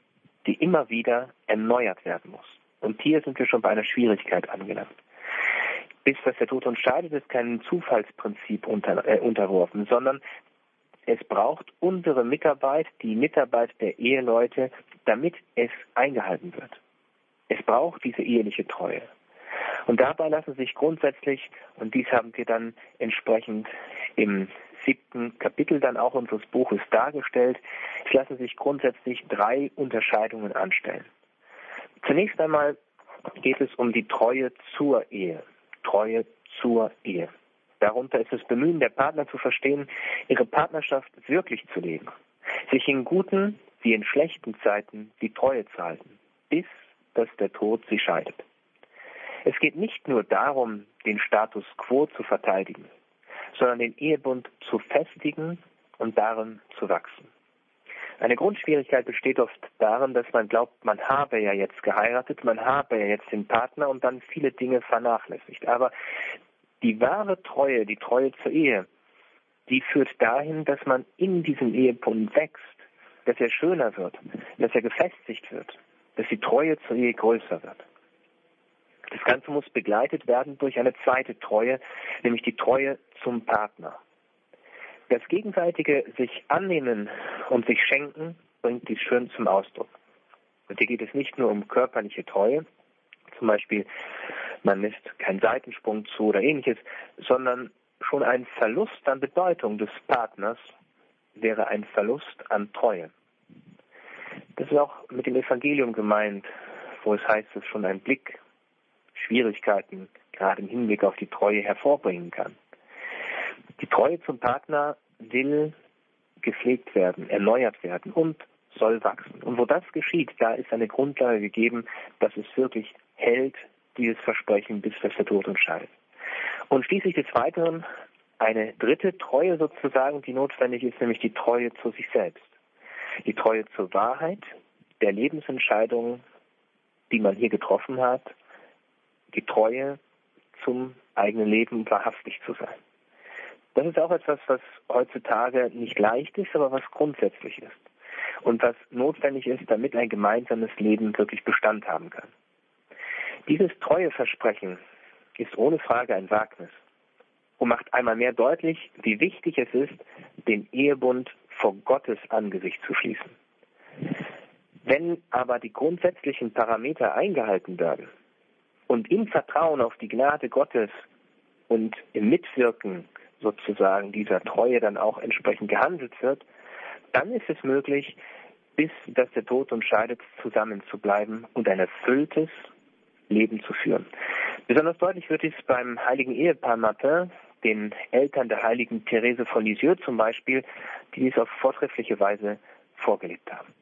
die immer wieder erneuert werden muss. Und hier sind wir schon bei einer Schwierigkeit angelangt. Bis dass der Tod uns scheidet, ist kein Zufallsprinzip unter, äh, unterworfen, sondern es braucht unsere Mitarbeit, die Mitarbeit der Eheleute, damit es eingehalten wird. Es braucht diese eheliche Treue. Und dabei lassen sich grundsätzlich, und dies haben wir dann entsprechend im siebten Kapitel dann auch unseres Buches dargestellt, es lassen sich grundsätzlich drei Unterscheidungen anstellen. Zunächst einmal geht es um die Treue zur Ehe. Treue zur Ehe. Darunter ist das Bemühen der Partner zu verstehen, ihre Partnerschaft wirklich zu leben, sich in guten wie in schlechten Zeiten die Treue zu halten, bis dass der Tod sie scheidet. Es geht nicht nur darum, den Status quo zu verteidigen, sondern den Ehebund zu festigen und darin zu wachsen. Eine Grundschwierigkeit besteht oft darin, dass man glaubt, man habe ja jetzt geheiratet, man habe ja jetzt den Partner und dann viele Dinge vernachlässigt. Aber die wahre Treue, die Treue zur Ehe, die führt dahin, dass man in diesem Ehebund wächst, dass er schöner wird, dass er gefestigt wird, dass die Treue zur Ehe größer wird. Das Ganze muss begleitet werden durch eine zweite Treue, nämlich die Treue zum Partner. Das gegenseitige sich annehmen und sich schenken bringt dies schön zum Ausdruck. Und hier geht es nicht nur um körperliche Treue, zum Beispiel man lässt keinen Seitensprung zu oder ähnliches, sondern schon ein Verlust an Bedeutung des Partners wäre ein Verlust an Treue. Das ist auch mit dem Evangelium gemeint, wo es heißt, dass schon ein Blick Schwierigkeiten gerade im Hinblick auf die Treue hervorbringen kann. Die Treue zum Partner will gepflegt werden, erneuert werden und soll wachsen. Und wo das geschieht, da ist eine Grundlage gegeben, dass es wirklich hält, dieses Versprechen, bis das der Tod uns scheidet. Und schließlich des Weiteren eine dritte Treue sozusagen, die notwendig ist, nämlich die Treue zu sich selbst. Die Treue zur Wahrheit, der Lebensentscheidungen, die man hier getroffen hat die Treue zum eigenen Leben wahrhaftig zu sein. Das ist auch etwas, was heutzutage nicht leicht ist, aber was grundsätzlich ist und was notwendig ist, damit ein gemeinsames Leben wirklich Bestand haben kann. Dieses Treueversprechen ist ohne Frage ein Wagnis und macht einmal mehr deutlich, wie wichtig es ist, den Ehebund vor Gottes Angesicht zu schließen. Wenn aber die grundsätzlichen Parameter eingehalten werden, und im Vertrauen auf die Gnade Gottes und im Mitwirken sozusagen dieser Treue dann auch entsprechend gehandelt wird, dann ist es möglich, bis dass der Tod uns scheidet, zusammen zu bleiben und ein erfülltes Leben zu führen. Besonders deutlich wird dies beim heiligen Ehepaar Martin, den Eltern der heiligen Therese von Lisieux zum Beispiel, die dies auf vortreffliche Weise vorgelebt haben.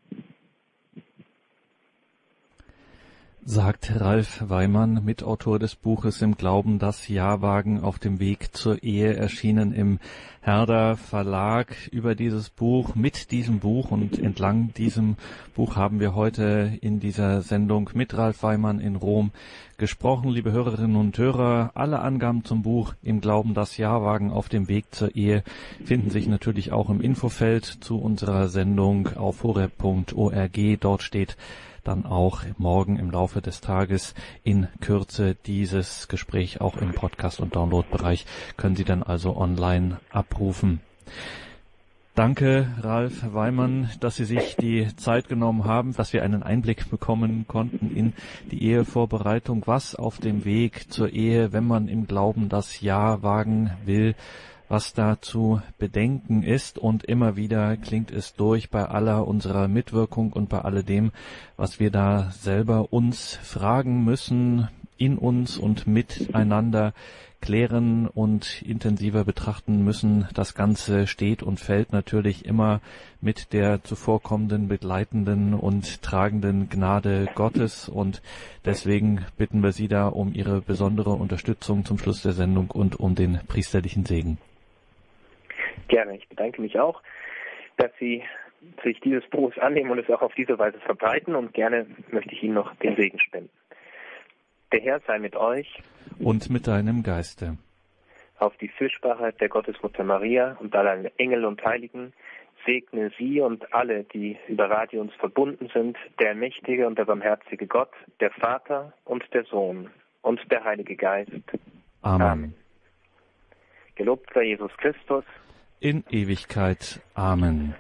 Sagt Ralf Weimann, Mitautor des Buches Im Glauben das Ja-Wagen auf dem Weg zur Ehe, erschienen im Herder Verlag. Über dieses Buch, mit diesem Buch und entlang diesem Buch haben wir heute in dieser Sendung mit Ralf Weimann in Rom gesprochen. Liebe Hörerinnen und Hörer, alle Angaben zum Buch Im Glauben das Ja-Wagen auf dem Weg zur Ehe finden sich natürlich auch im Infofeld zu unserer Sendung auf horeb.org. Dort steht dann auch morgen im Laufe des Tages in Kürze dieses Gespräch auch im Podcast- und Download-Bereich können Sie dann also online abrufen. Danke, Ralf Weimann, dass Sie sich die Zeit genommen haben, dass wir einen Einblick bekommen konnten in die Ehevorbereitung, was auf dem Weg zur Ehe, wenn man im Glauben das Ja wagen will, was da zu bedenken ist und immer wieder klingt es durch bei aller unserer Mitwirkung und bei alledem, was wir da selber uns fragen müssen, in uns und miteinander klären und intensiver betrachten müssen. Das Ganze steht und fällt natürlich immer mit der zuvorkommenden, begleitenden und tragenden Gnade Gottes und deswegen bitten wir Sie da um Ihre besondere Unterstützung zum Schluss der Sendung und um den priesterlichen Segen.
Gerne. Ich bedanke mich auch, dass Sie sich dieses Buches annehmen und es auch auf diese Weise verbreiten und gerne möchte ich Ihnen noch den Segen spenden. Der Herr sei mit euch
und mit deinem Geiste.
Auf die Fürsparheit der Gottesmutter Maria und aller Engel und Heiligen segne sie und alle, die über Radio uns verbunden sind, der mächtige und der barmherzige Gott, der Vater und der Sohn und der Heilige Geist.
Amen. Amen.
Gelobt sei Jesus Christus
in Ewigkeit. Amen.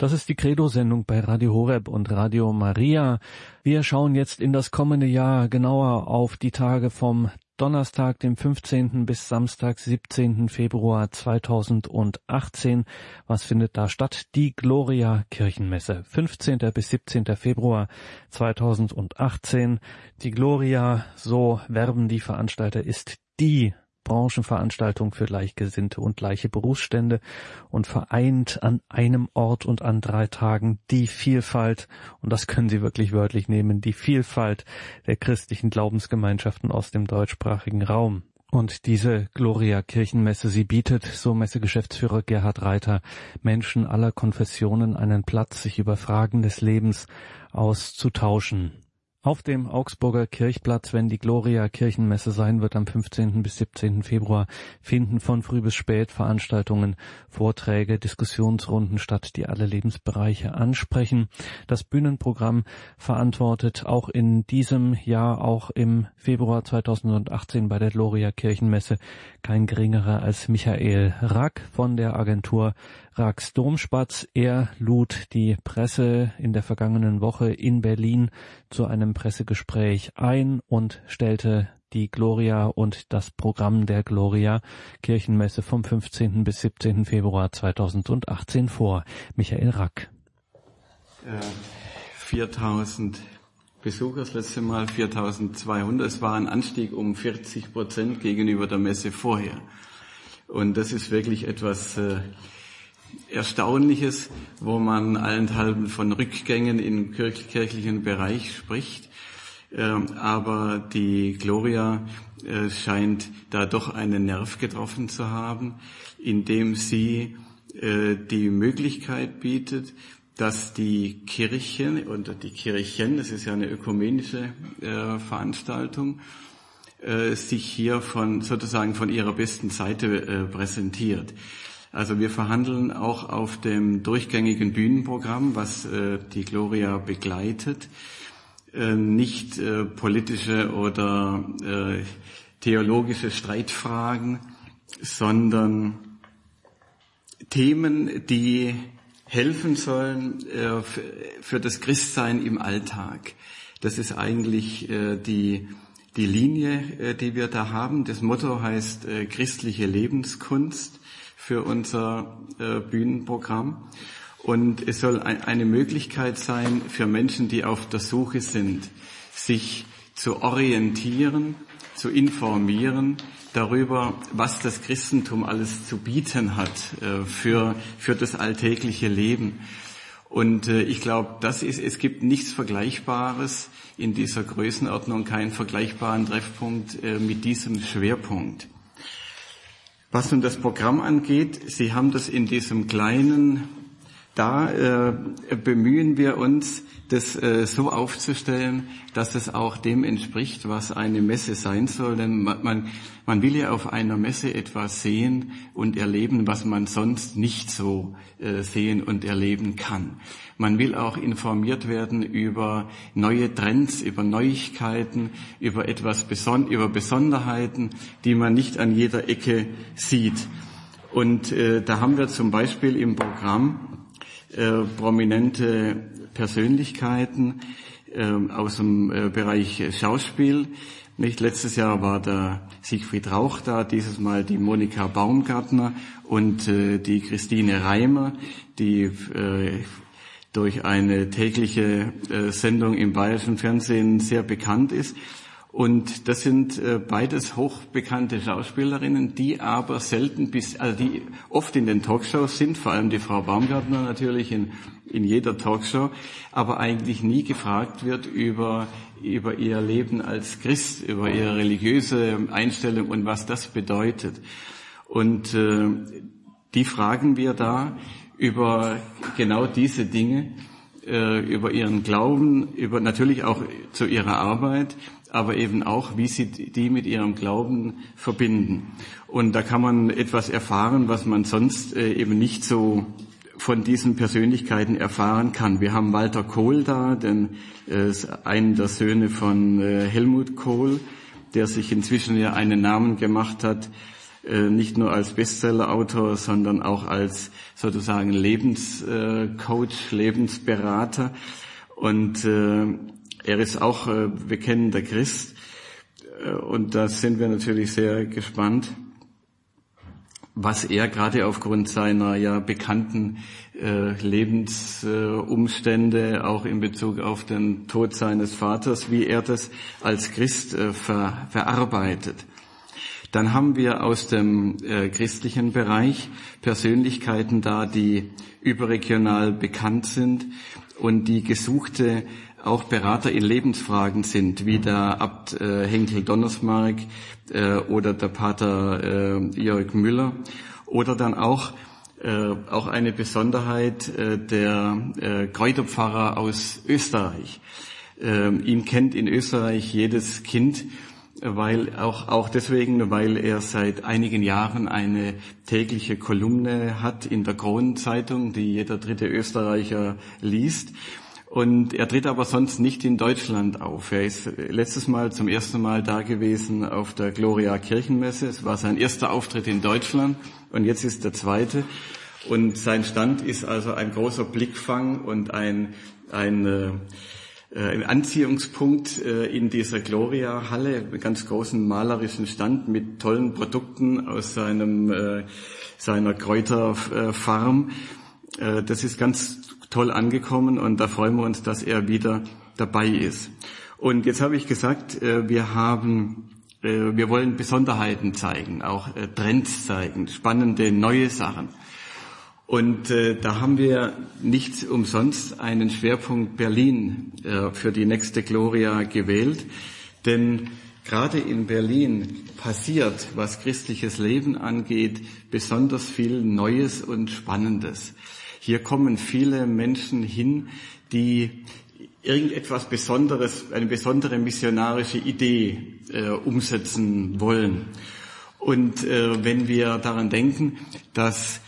Das ist die Credo-Sendung bei Radio Horeb und Radio Maria. Wir schauen jetzt in das kommende Jahr genauer auf die Tage vom Donnerstag, dem 15. bis Samstag, 17. Februar 2018. Was findet da statt? Die Gloria Kirchenmesse. 15. bis 17. Februar 2018. Die Gloria, so werben die Veranstalter, ist die Branchenveranstaltung für Gleichgesinnte und gleiche Berufsstände und vereint an einem Ort und an drei Tagen die Vielfalt, und das können Sie wirklich wörtlich nehmen, die Vielfalt der christlichen Glaubensgemeinschaften aus dem deutschsprachigen Raum. Und diese Gloria Kirchenmesse, sie bietet, so Messegeschäftsführer Gerhard Reiter, Menschen aller Konfessionen einen Platz, sich über Fragen des Lebens auszutauschen. Auf dem Augsburger Kirchplatz, wenn die Gloria Kirchenmesse sein wird am 15. bis 17. Februar, finden von früh bis spät Veranstaltungen, Vorträge, Diskussionsrunden statt, die alle Lebensbereiche ansprechen. Das Bühnenprogramm verantwortet auch in diesem Jahr, auch im Februar 2018 bei der Gloria Kirchenmesse kein geringerer als Michael Rack von der Agentur Rax Domspatz. Er lud die Presse in der vergangenen Woche in Berlin zu einem Pressegespräch ein und stellte die Gloria und das Programm der Gloria Kirchenmesse vom 15. bis 17. Februar 2018 vor. Michael Rack.
Äh, 4000 Besucher das letzte Mal, 4200. Es war ein Anstieg um 40 Prozent gegenüber der Messe vorher. Und das ist wirklich etwas äh, Erstaunliches, wo man allenthalben von Rückgängen im kirchlichen Bereich spricht. Ähm, aber die Gloria äh, scheint da doch einen Nerv getroffen zu haben, indem sie äh, die Möglichkeit bietet, dass die Kirchen und die Kirchen, das ist ja eine ökumenische äh, Veranstaltung, sich hier von sozusagen von ihrer besten Seite präsentiert. Also wir verhandeln auch auf dem durchgängigen Bühnenprogramm, was äh, die Gloria begleitet, äh, nicht äh, politische oder äh, theologische Streitfragen, sondern Themen, die helfen sollen äh, für das Christsein im Alltag. Das ist eigentlich äh, die, die Linie, die wir da haben. Das Motto heißt christliche Lebenskunst für unser äh, Bühnenprogramm. Und es soll eine Möglichkeit sein für Menschen, die auf der Suche sind, sich zu orientieren, zu informieren darüber, was das Christentum alles zu bieten hat äh, für, für das alltägliche Leben. Und äh, ich glaube, das ist, es gibt nichts Vergleichbares in dieser Größenordnung, keinen vergleichbaren Treffpunkt mit diesem Schwerpunkt. Was nun das Programm angeht, Sie haben das in diesem kleinen, da äh, bemühen wir uns, das äh, so aufzustellen, dass es auch dem entspricht, was eine Messe sein soll. Denn man, man, will ja auf einer Messe etwas sehen und erleben, was man sonst nicht so äh, sehen und erleben kann. Man will auch informiert werden über neue Trends, über Neuigkeiten, über etwas Beson über Besonderheiten, die man nicht an jeder Ecke sieht. Und äh, da haben wir zum Beispiel im Programm äh, prominente Persönlichkeiten äh, aus dem äh, Bereich Schauspiel. Nicht letztes Jahr war der Siegfried Rauch da, dieses Mal die Monika Baumgartner und äh, die Christine Reimer, die äh, durch eine tägliche äh, Sendung im bayerischen Fernsehen sehr bekannt ist. Und das sind äh, beides hochbekannte Schauspielerinnen, die aber selten bis, also die oft in den Talkshows sind, vor allem die Frau Baumgartner natürlich in, in jeder Talkshow, aber eigentlich nie gefragt wird über, über ihr Leben als Christ, über ihre religiöse Einstellung und was das bedeutet. Und äh, die fragen wir da über genau diese Dinge, äh, über ihren Glauben, über natürlich auch zu ihrer Arbeit aber eben auch, wie sie die mit ihrem Glauben verbinden. Und da kann man etwas erfahren, was man sonst äh, eben nicht so von diesen Persönlichkeiten erfahren kann. Wir haben Walter Kohl da, den, äh, einen der Söhne von äh, Helmut Kohl, der sich inzwischen ja einen Namen gemacht hat, nicht nur als Bestsellerautor, sondern auch als sozusagen Lebenscoach, Lebensberater. Und er ist auch äh, bekennender Christ äh, und da sind wir natürlich sehr gespannt, was er gerade aufgrund seiner ja bekannten äh, Lebensumstände, auch in Bezug auf den Tod seines Vaters, wie er das als Christ ver, verarbeitet. Dann haben wir aus dem äh, christlichen Bereich Persönlichkeiten da, die überregional bekannt sind und die gesuchte auch Berater in Lebensfragen sind, wie der Abt äh, Henkel Donnersmark äh, oder der Pater äh, Jörg Müller oder dann auch äh, auch eine Besonderheit äh, der äh, Kräuterpfarrer aus Österreich. Äh, ihn kennt in Österreich jedes Kind, weil auch, auch deswegen, weil er seit einigen Jahren eine tägliche Kolumne hat in der Kronenzeitung, die jeder dritte Österreicher liest. Und er tritt aber sonst nicht in Deutschland auf. Er ist letztes Mal zum ersten Mal da gewesen auf der Gloria Kirchenmesse. Es war sein erster Auftritt in Deutschland und jetzt ist der zweite. Und sein Stand ist also ein großer Blickfang und ein, ein, äh, ein Anziehungspunkt äh, in dieser Gloria-Halle, ganz großen malerischen Stand mit tollen Produkten aus seinem, äh, seiner Kräuterfarm. Das ist ganz toll angekommen und da freuen wir uns, dass er wieder dabei ist. Und jetzt habe ich gesagt, äh, wir haben, äh, wir wollen Besonderheiten zeigen, auch äh, Trends zeigen, spannende neue Sachen. Und da haben wir nicht umsonst einen Schwerpunkt Berlin für die nächste Gloria gewählt, denn gerade in Berlin passiert, was christliches Leben angeht, besonders viel Neues und Spannendes. Hier kommen viele Menschen hin, die irgendetwas Besonderes, eine besondere missionarische Idee äh, umsetzen wollen. Und äh, wenn wir daran denken, dass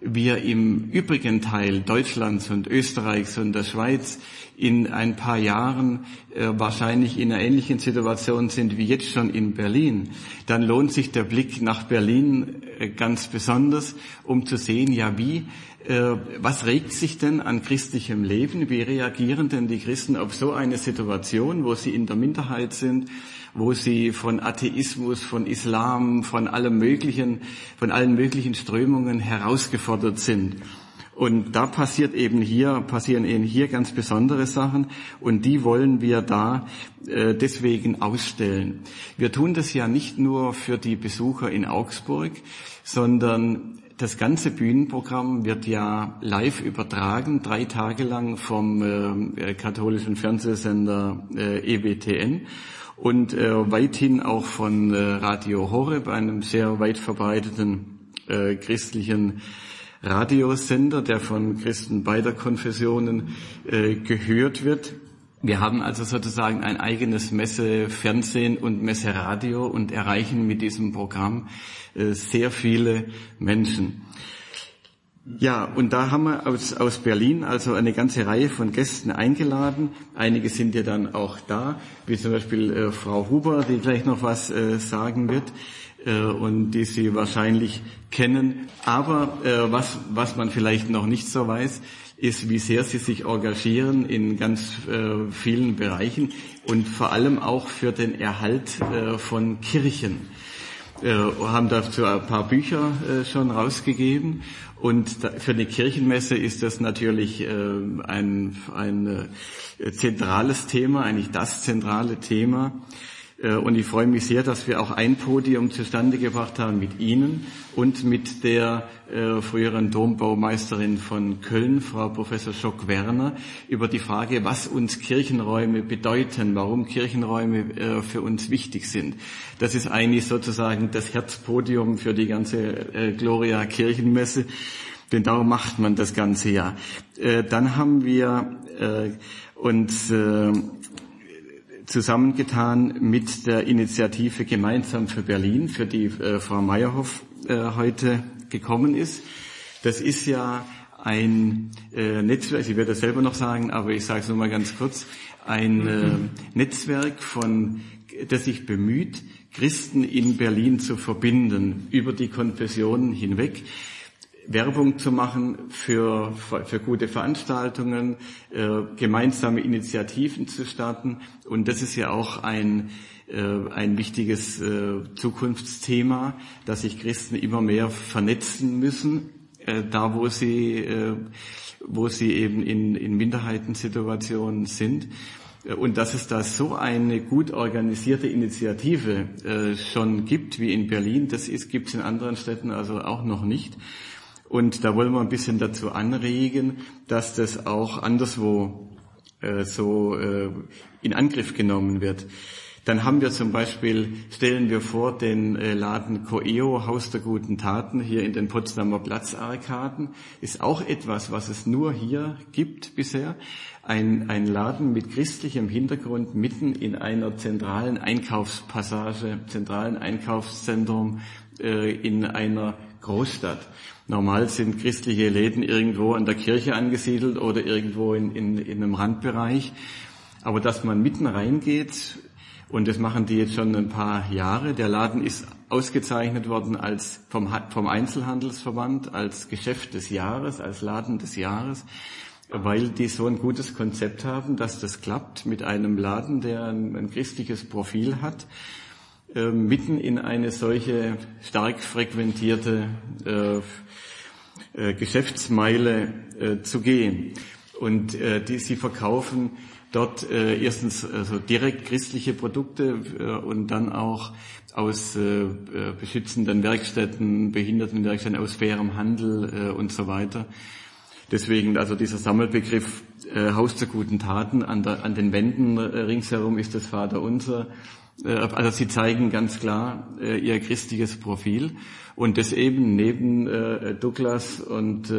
wir im übrigen Teil Deutschlands und Österreichs und der Schweiz in ein paar Jahren äh, wahrscheinlich in einer ähnlichen Situation sind wie jetzt schon in Berlin, dann lohnt sich der Blick nach Berlin äh, ganz besonders, um zu sehen, ja, wie äh, was regt sich denn an christlichem Leben? Wie reagieren denn die Christen auf so eine Situation, wo sie in der Minderheit sind, wo sie von Atheismus, von Islam, von allem möglichen, von allen möglichen Strömungen herausgefordert sind? Und da passiert eben hier, passieren eben hier ganz besondere Sachen und die wollen wir da äh, deswegen ausstellen. Wir tun das ja nicht nur für die Besucher in Augsburg, sondern das ganze Bühnenprogramm wird ja live übertragen, drei Tage lang vom äh, katholischen Fernsehsender äh, EWTN und äh, weithin auch von äh, Radio Horeb, einem sehr weit verbreiteten äh, christlichen Radiosender, der von Christen beider Konfessionen äh, gehört wird. Wir haben also sozusagen ein eigenes Messefernsehen und Messeradio und erreichen mit diesem Programm äh, sehr viele Menschen. Ja, und da haben wir aus, aus Berlin also eine ganze Reihe von Gästen eingeladen. Einige sind ja dann auch da, wie zum Beispiel äh, Frau Huber, die gleich noch was äh, sagen wird äh, und die Sie wahrscheinlich kennen. Aber äh, was, was man vielleicht noch nicht so weiß, ist, wie sehr Sie sich engagieren in ganz äh, vielen Bereichen und vor allem auch für den Erhalt äh, von Kirchen. Haben dazu ein paar Bücher schon rausgegeben und für eine Kirchenmesse ist das natürlich äh, ein, ein zentrales Thema, eigentlich das zentrale Thema. Äh, und ich freue mich sehr, dass wir auch ein Podium zustande gebracht haben mit Ihnen und mit der äh, früheren Dombaumeisterin von Köln, Frau Professor Schock-Werner, über die Frage, was uns Kirchenräume bedeuten, warum Kirchenräume äh, für uns wichtig sind. Das ist eigentlich sozusagen das Herzpodium für die ganze Gloria Kirchenmesse. Denn darum macht man das ganze Jahr. Dann haben wir uns zusammengetan mit der Initiative Gemeinsam für Berlin, für die äh, Frau Meyerhoff äh, heute gekommen ist. Das ist ja ein äh, Netzwerk, ich werde das selber noch sagen, aber ich sage es nur mal ganz kurz, ein äh, Netzwerk von, das sich bemüht, Christen in Berlin zu verbinden, über die Konfessionen hinweg. Werbung zu machen für, für gute Veranstaltungen, äh, gemeinsame Initiativen zu starten. Und das ist ja auch ein, äh, ein wichtiges äh, Zukunftsthema, dass sich Christen immer mehr vernetzen müssen, äh, da wo sie, äh, wo sie eben in, in Minderheitensituationen sind. Und dass es da so eine gut organisierte Initiative äh, schon gibt wie in Berlin, das gibt es in anderen Städten also auch noch nicht. Und da wollen wir ein bisschen dazu anregen, dass das auch anderswo äh, so äh, in Angriff genommen wird. Dann haben wir zum Beispiel, stellen wir vor, den äh, Laden Coeo, Haus der guten Taten, hier in den Potsdamer Platzarkaden, ist auch etwas, was es nur hier gibt bisher. Ein, ein Laden mit christlichem Hintergrund mitten in einer zentralen Einkaufspassage, zentralen Einkaufszentrum äh, in einer Großstadt. Normal sind christliche Läden irgendwo an der Kirche angesiedelt oder irgendwo in, in, in einem Randbereich. Aber dass man mitten reingeht, und das machen die jetzt schon ein paar Jahre, der Laden ist ausgezeichnet worden als vom, vom Einzelhandelsverband als Geschäft des Jahres, als Laden des Jahres, weil die so ein gutes Konzept haben, dass das klappt mit einem Laden, der ein, ein christliches Profil hat äh, mitten in eine solche stark frequentierte äh, äh, Geschäftsmeile äh, zu gehen. Und äh, die, sie verkaufen dort äh, erstens also direkt christliche Produkte äh, und dann auch aus äh, äh, beschützenden Werkstätten, Behindertenwerkstätten, aus fairem Handel äh, und so weiter. Deswegen also dieser Sammelbegriff äh, Haus der guten Taten an, der, an den Wänden äh, ringsherum ist das Vater unser äh, also sie zeigen ganz klar äh, ihr christliches Profil und das eben neben äh, Douglas und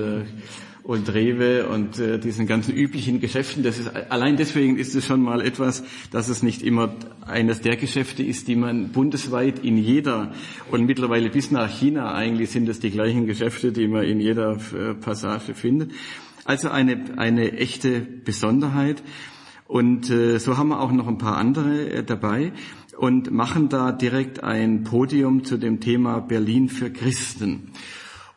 und Rewe und äh, diesen ganzen üblichen Geschäften. Das ist, allein deswegen ist es schon mal etwas, dass es nicht immer eines der Geschäfte ist, die man bundesweit in jeder und mittlerweile bis nach China eigentlich sind es die gleichen Geschäfte, die man in jeder äh, Passage findet. Also eine, eine echte Besonderheit. Und äh, so haben wir auch noch ein paar andere äh, dabei und machen da direkt ein Podium zu dem Thema Berlin für Christen.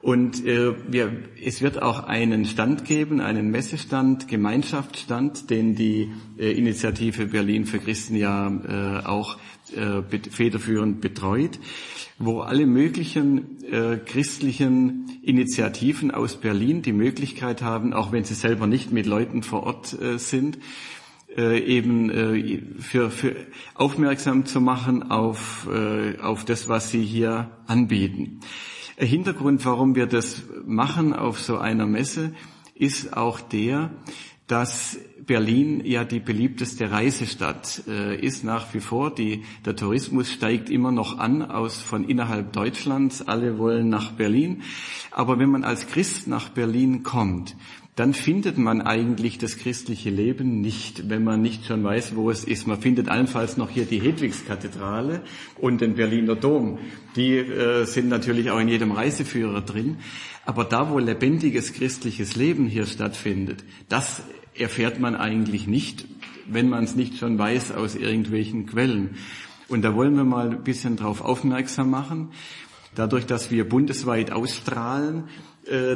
Und äh, wir, es wird auch einen Stand geben, einen Messestand, Gemeinschaftsstand, den die äh, Initiative Berlin für Christen ja äh, auch äh, federführend betreut, wo alle möglichen äh, christlichen Initiativen aus Berlin die Möglichkeit haben, auch wenn sie selber nicht mit Leuten vor Ort äh, sind, äh, eben äh, für, für aufmerksam zu machen auf, äh, auf das, was sie hier anbieten. Hintergrund, warum wir das machen auf so einer Messe, ist auch der, dass Berlin ja die beliebteste Reisestadt äh, ist nach wie vor. Die, der Tourismus steigt immer noch an aus von innerhalb Deutschlands. Alle wollen nach Berlin. Aber wenn man als Christ nach Berlin kommt, dann findet man eigentlich das christliche Leben nicht, wenn man nicht schon weiß, wo es ist. Man findet allenfalls noch hier die Hedwigskathedrale und den Berliner Dom. Die äh, sind natürlich auch in jedem Reiseführer drin. Aber da, wo lebendiges christliches Leben hier stattfindet, das erfährt man eigentlich nicht, wenn man es nicht schon weiß aus irgendwelchen Quellen. Und da wollen wir mal ein bisschen darauf aufmerksam machen. Dadurch, dass wir bundesweit ausstrahlen,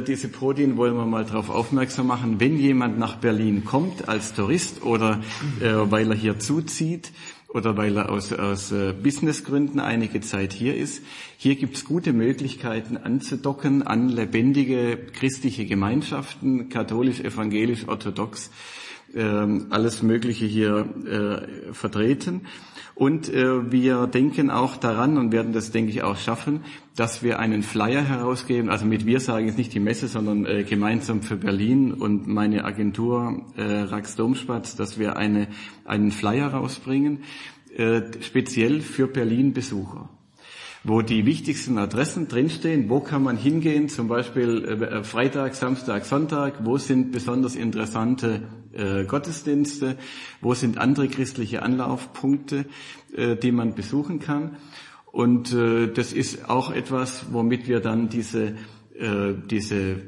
diese Prodien wollen wir mal darauf aufmerksam machen, wenn jemand nach Berlin kommt als Tourist oder äh, weil er hier zuzieht oder weil er aus, aus äh, Businessgründen einige Zeit hier ist. Hier gibt es gute Möglichkeiten anzudocken an lebendige christliche Gemeinschaften, katholisch, evangelisch, orthodox, äh, alles Mögliche hier äh, vertreten. Und äh, wir denken auch daran und werden das, denke ich, auch schaffen, dass wir einen Flyer herausgeben. Also mit wir sagen jetzt nicht die Messe, sondern äh, gemeinsam für Berlin und meine Agentur äh, Rax Domspatz, dass wir eine, einen Flyer rausbringen, äh, speziell für Berlin-Besucher wo die wichtigsten Adressen drinstehen, wo kann man hingehen, zum Beispiel äh, Freitag, Samstag, Sonntag, wo sind besonders interessante äh, Gottesdienste, wo sind andere christliche Anlaufpunkte, äh, die man besuchen kann. Und äh, das ist auch etwas, womit wir dann diese, äh, diese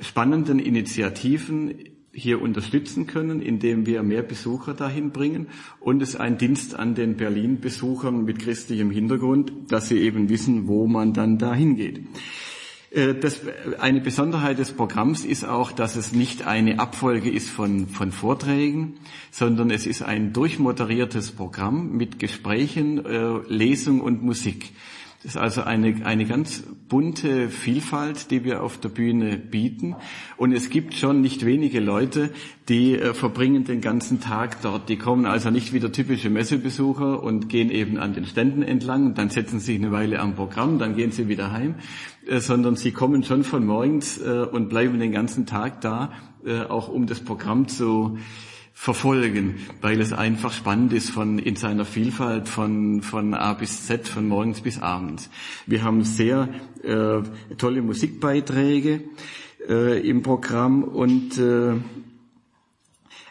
spannenden Initiativen hier unterstützen können, indem wir mehr Besucher dahin bringen und es ein Dienst an den Berlin-Besuchern mit christlichem Hintergrund, dass sie eben wissen, wo man dann dahin geht. Äh, das, eine Besonderheit des Programms ist auch, dass es nicht eine Abfolge ist von, von Vorträgen, sondern es ist ein durchmoderiertes Programm mit Gesprächen, äh, Lesung und Musik. Das ist also eine, eine ganz bunte Vielfalt, die wir auf der Bühne bieten. Und es gibt schon nicht wenige Leute, die äh, verbringen den ganzen Tag dort. Die kommen also nicht wie der typische Messebesucher und gehen eben an den Ständen entlang, dann setzen sie sich eine Weile am Programm, dann gehen sie wieder heim, äh, sondern sie kommen schon von morgens äh, und bleiben den ganzen Tag da, äh, auch um das Programm zu verfolgen, weil es einfach spannend ist von, in seiner Vielfalt von, von A bis Z, von morgens bis abends. Wir haben sehr äh, tolle Musikbeiträge äh, im Programm und äh,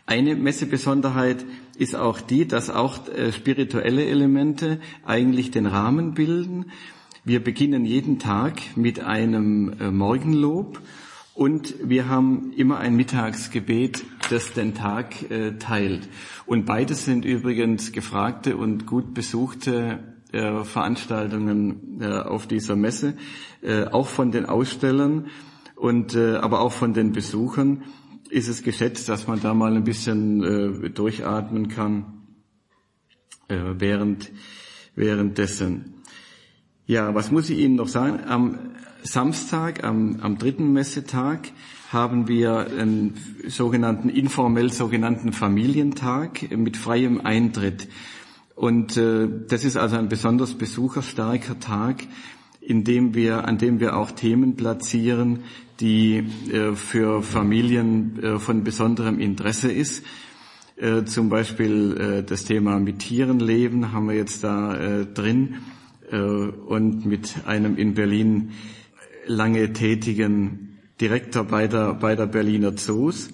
eine Messebesonderheit ist auch die, dass auch äh, spirituelle Elemente eigentlich den Rahmen bilden. Wir beginnen jeden Tag mit einem äh, Morgenlob und wir haben immer ein Mittagsgebet, das den Tag äh, teilt. Und beides sind übrigens gefragte und gut besuchte äh, Veranstaltungen äh, auf dieser Messe, äh, auch von den Ausstellern und äh, aber auch von den Besuchern ist es geschätzt, dass man da mal ein bisschen äh, durchatmen kann während währenddessen. Ja, was muss ich Ihnen noch sagen? Am Samstag, am, am dritten Messetag, haben wir einen sogenannten, informell sogenannten Familientag mit freiem Eintritt. Und äh, das ist also ein besonders besucherstarker Tag, in dem wir, an dem wir auch Themen platzieren, die äh, für Familien äh, von besonderem Interesse ist. Äh, zum Beispiel äh, das Thema mit Tieren leben haben wir jetzt da äh, drin äh, und mit einem in Berlin lange tätigen Direktor bei der, bei der Berliner Zoos.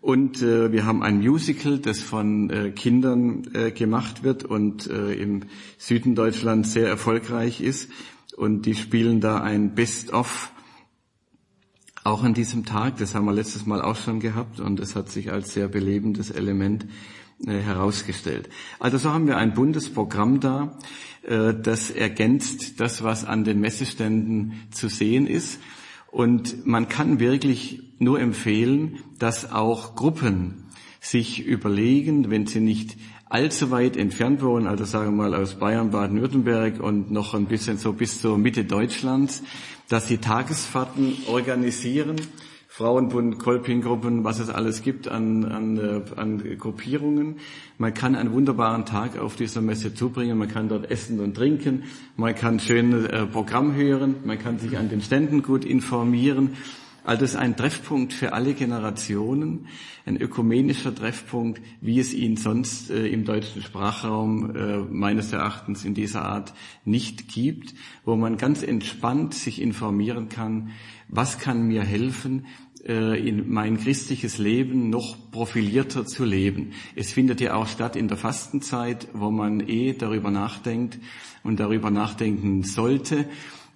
Und äh, wir haben ein Musical, das von äh, Kindern äh, gemacht wird und äh, im Süden Deutschlands sehr erfolgreich ist. Und die spielen da ein Best-of auch an diesem Tag. Das haben wir letztes Mal auch schon gehabt und es hat sich als sehr belebendes Element herausgestellt. Also so haben wir ein Bundesprogramm da, äh, das ergänzt das, was an den Messeständen zu sehen ist. Und man kann wirklich nur empfehlen, dass auch Gruppen sich überlegen, wenn sie nicht allzu weit entfernt wohnen, also sagen wir mal aus Bayern, Baden-Württemberg und noch ein bisschen so bis zur Mitte Deutschlands, dass sie Tagesfahrten organisieren, Frauenbund, Kolpinggruppen, was es alles gibt an, an, äh, an Gruppierungen. Man kann einen wunderbaren Tag auf dieser Messe zubringen, man kann dort essen und trinken, man kann schön äh, Programm hören, man kann sich an den Ständen gut informieren. Also es ist ein Treffpunkt für alle Generationen, ein ökumenischer Treffpunkt, wie es ihn sonst äh, im deutschen Sprachraum äh, meines Erachtens in dieser Art nicht gibt, wo man ganz entspannt sich informieren kann, was kann mir helfen, in mein christliches Leben noch profilierter zu leben. Es findet ja auch statt in der Fastenzeit, wo man eh darüber nachdenkt und darüber nachdenken sollte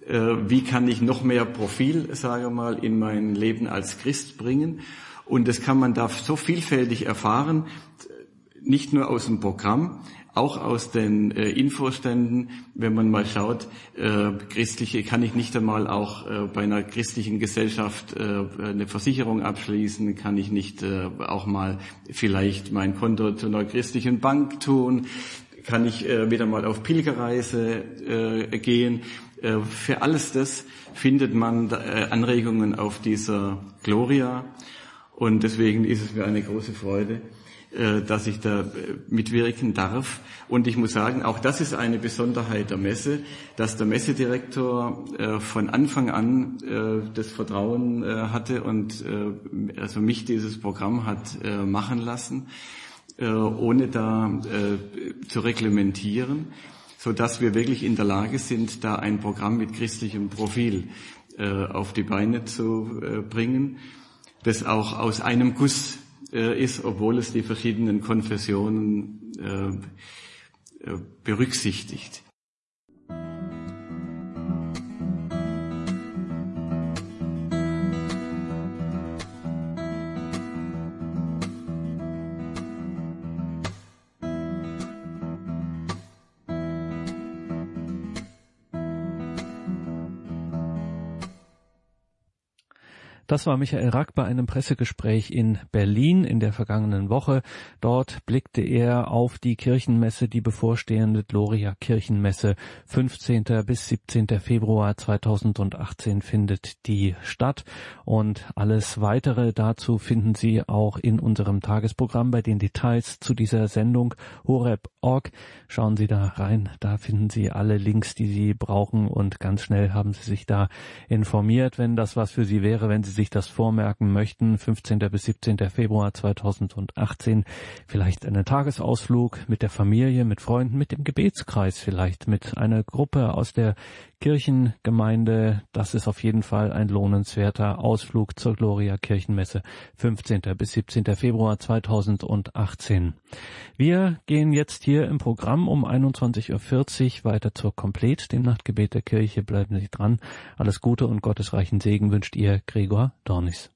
äh, wie kann ich noch mehr Profil, sage mal, in mein Leben als Christ bringen. Und das kann man da so vielfältig erfahren, nicht nur aus dem Programm, auch aus den äh, Infoständen, wenn man mal schaut, äh, christliche, kann ich nicht einmal auch äh, bei einer christlichen Gesellschaft äh, eine Versicherung abschließen, kann ich nicht äh, auch mal vielleicht mein Konto zu einer christlichen Bank tun, kann ich äh, wieder mal auf Pilgerreise äh, gehen. Äh, für alles das findet man äh, Anregungen auf dieser Gloria und deswegen ist es mir eine große Freude, äh, dass ich da mitwirken darf. Und ich muss sagen, auch das ist eine Besonderheit der Messe, dass der Messedirektor von Anfang an das Vertrauen hatte und also mich dieses Programm hat machen lassen, ohne da zu reglementieren so dass wir wirklich in der Lage sind, da ein Programm mit christlichem Profil äh, auf die Beine zu äh, bringen, das auch aus einem Guss äh, ist, obwohl es die verschiedenen Konfessionen äh, äh, berücksichtigt.
Das war Michael Rack bei einem Pressegespräch in Berlin in der vergangenen Woche. Dort blickte er auf die Kirchenmesse, die bevorstehende Gloria Kirchenmesse. 15. bis 17. Februar 2018 findet die statt. Und alles weitere dazu finden Sie auch in unserem Tagesprogramm bei den Details zu dieser Sendung horeb.org. Schauen Sie da rein. Da finden Sie alle Links, die Sie brauchen und ganz schnell haben Sie sich da informiert, wenn das was für Sie wäre, wenn Sie sich das vormerken möchten, 15. bis 17. Februar 2018, vielleicht einen Tagesausflug mit der Familie, mit Freunden, mit dem Gebetskreis vielleicht, mit einer Gruppe aus der Kirchengemeinde. Das ist auf jeden Fall ein lohnenswerter Ausflug zur Gloria Kirchenmesse, 15. bis 17. Februar 2018. Wir gehen jetzt hier im Programm um 21.40 Uhr weiter zur Komplet, dem Nachtgebet der Kirche. Bleiben Sie dran. Alles Gute und gottesreichen Segen wünscht ihr Gregor Dornis.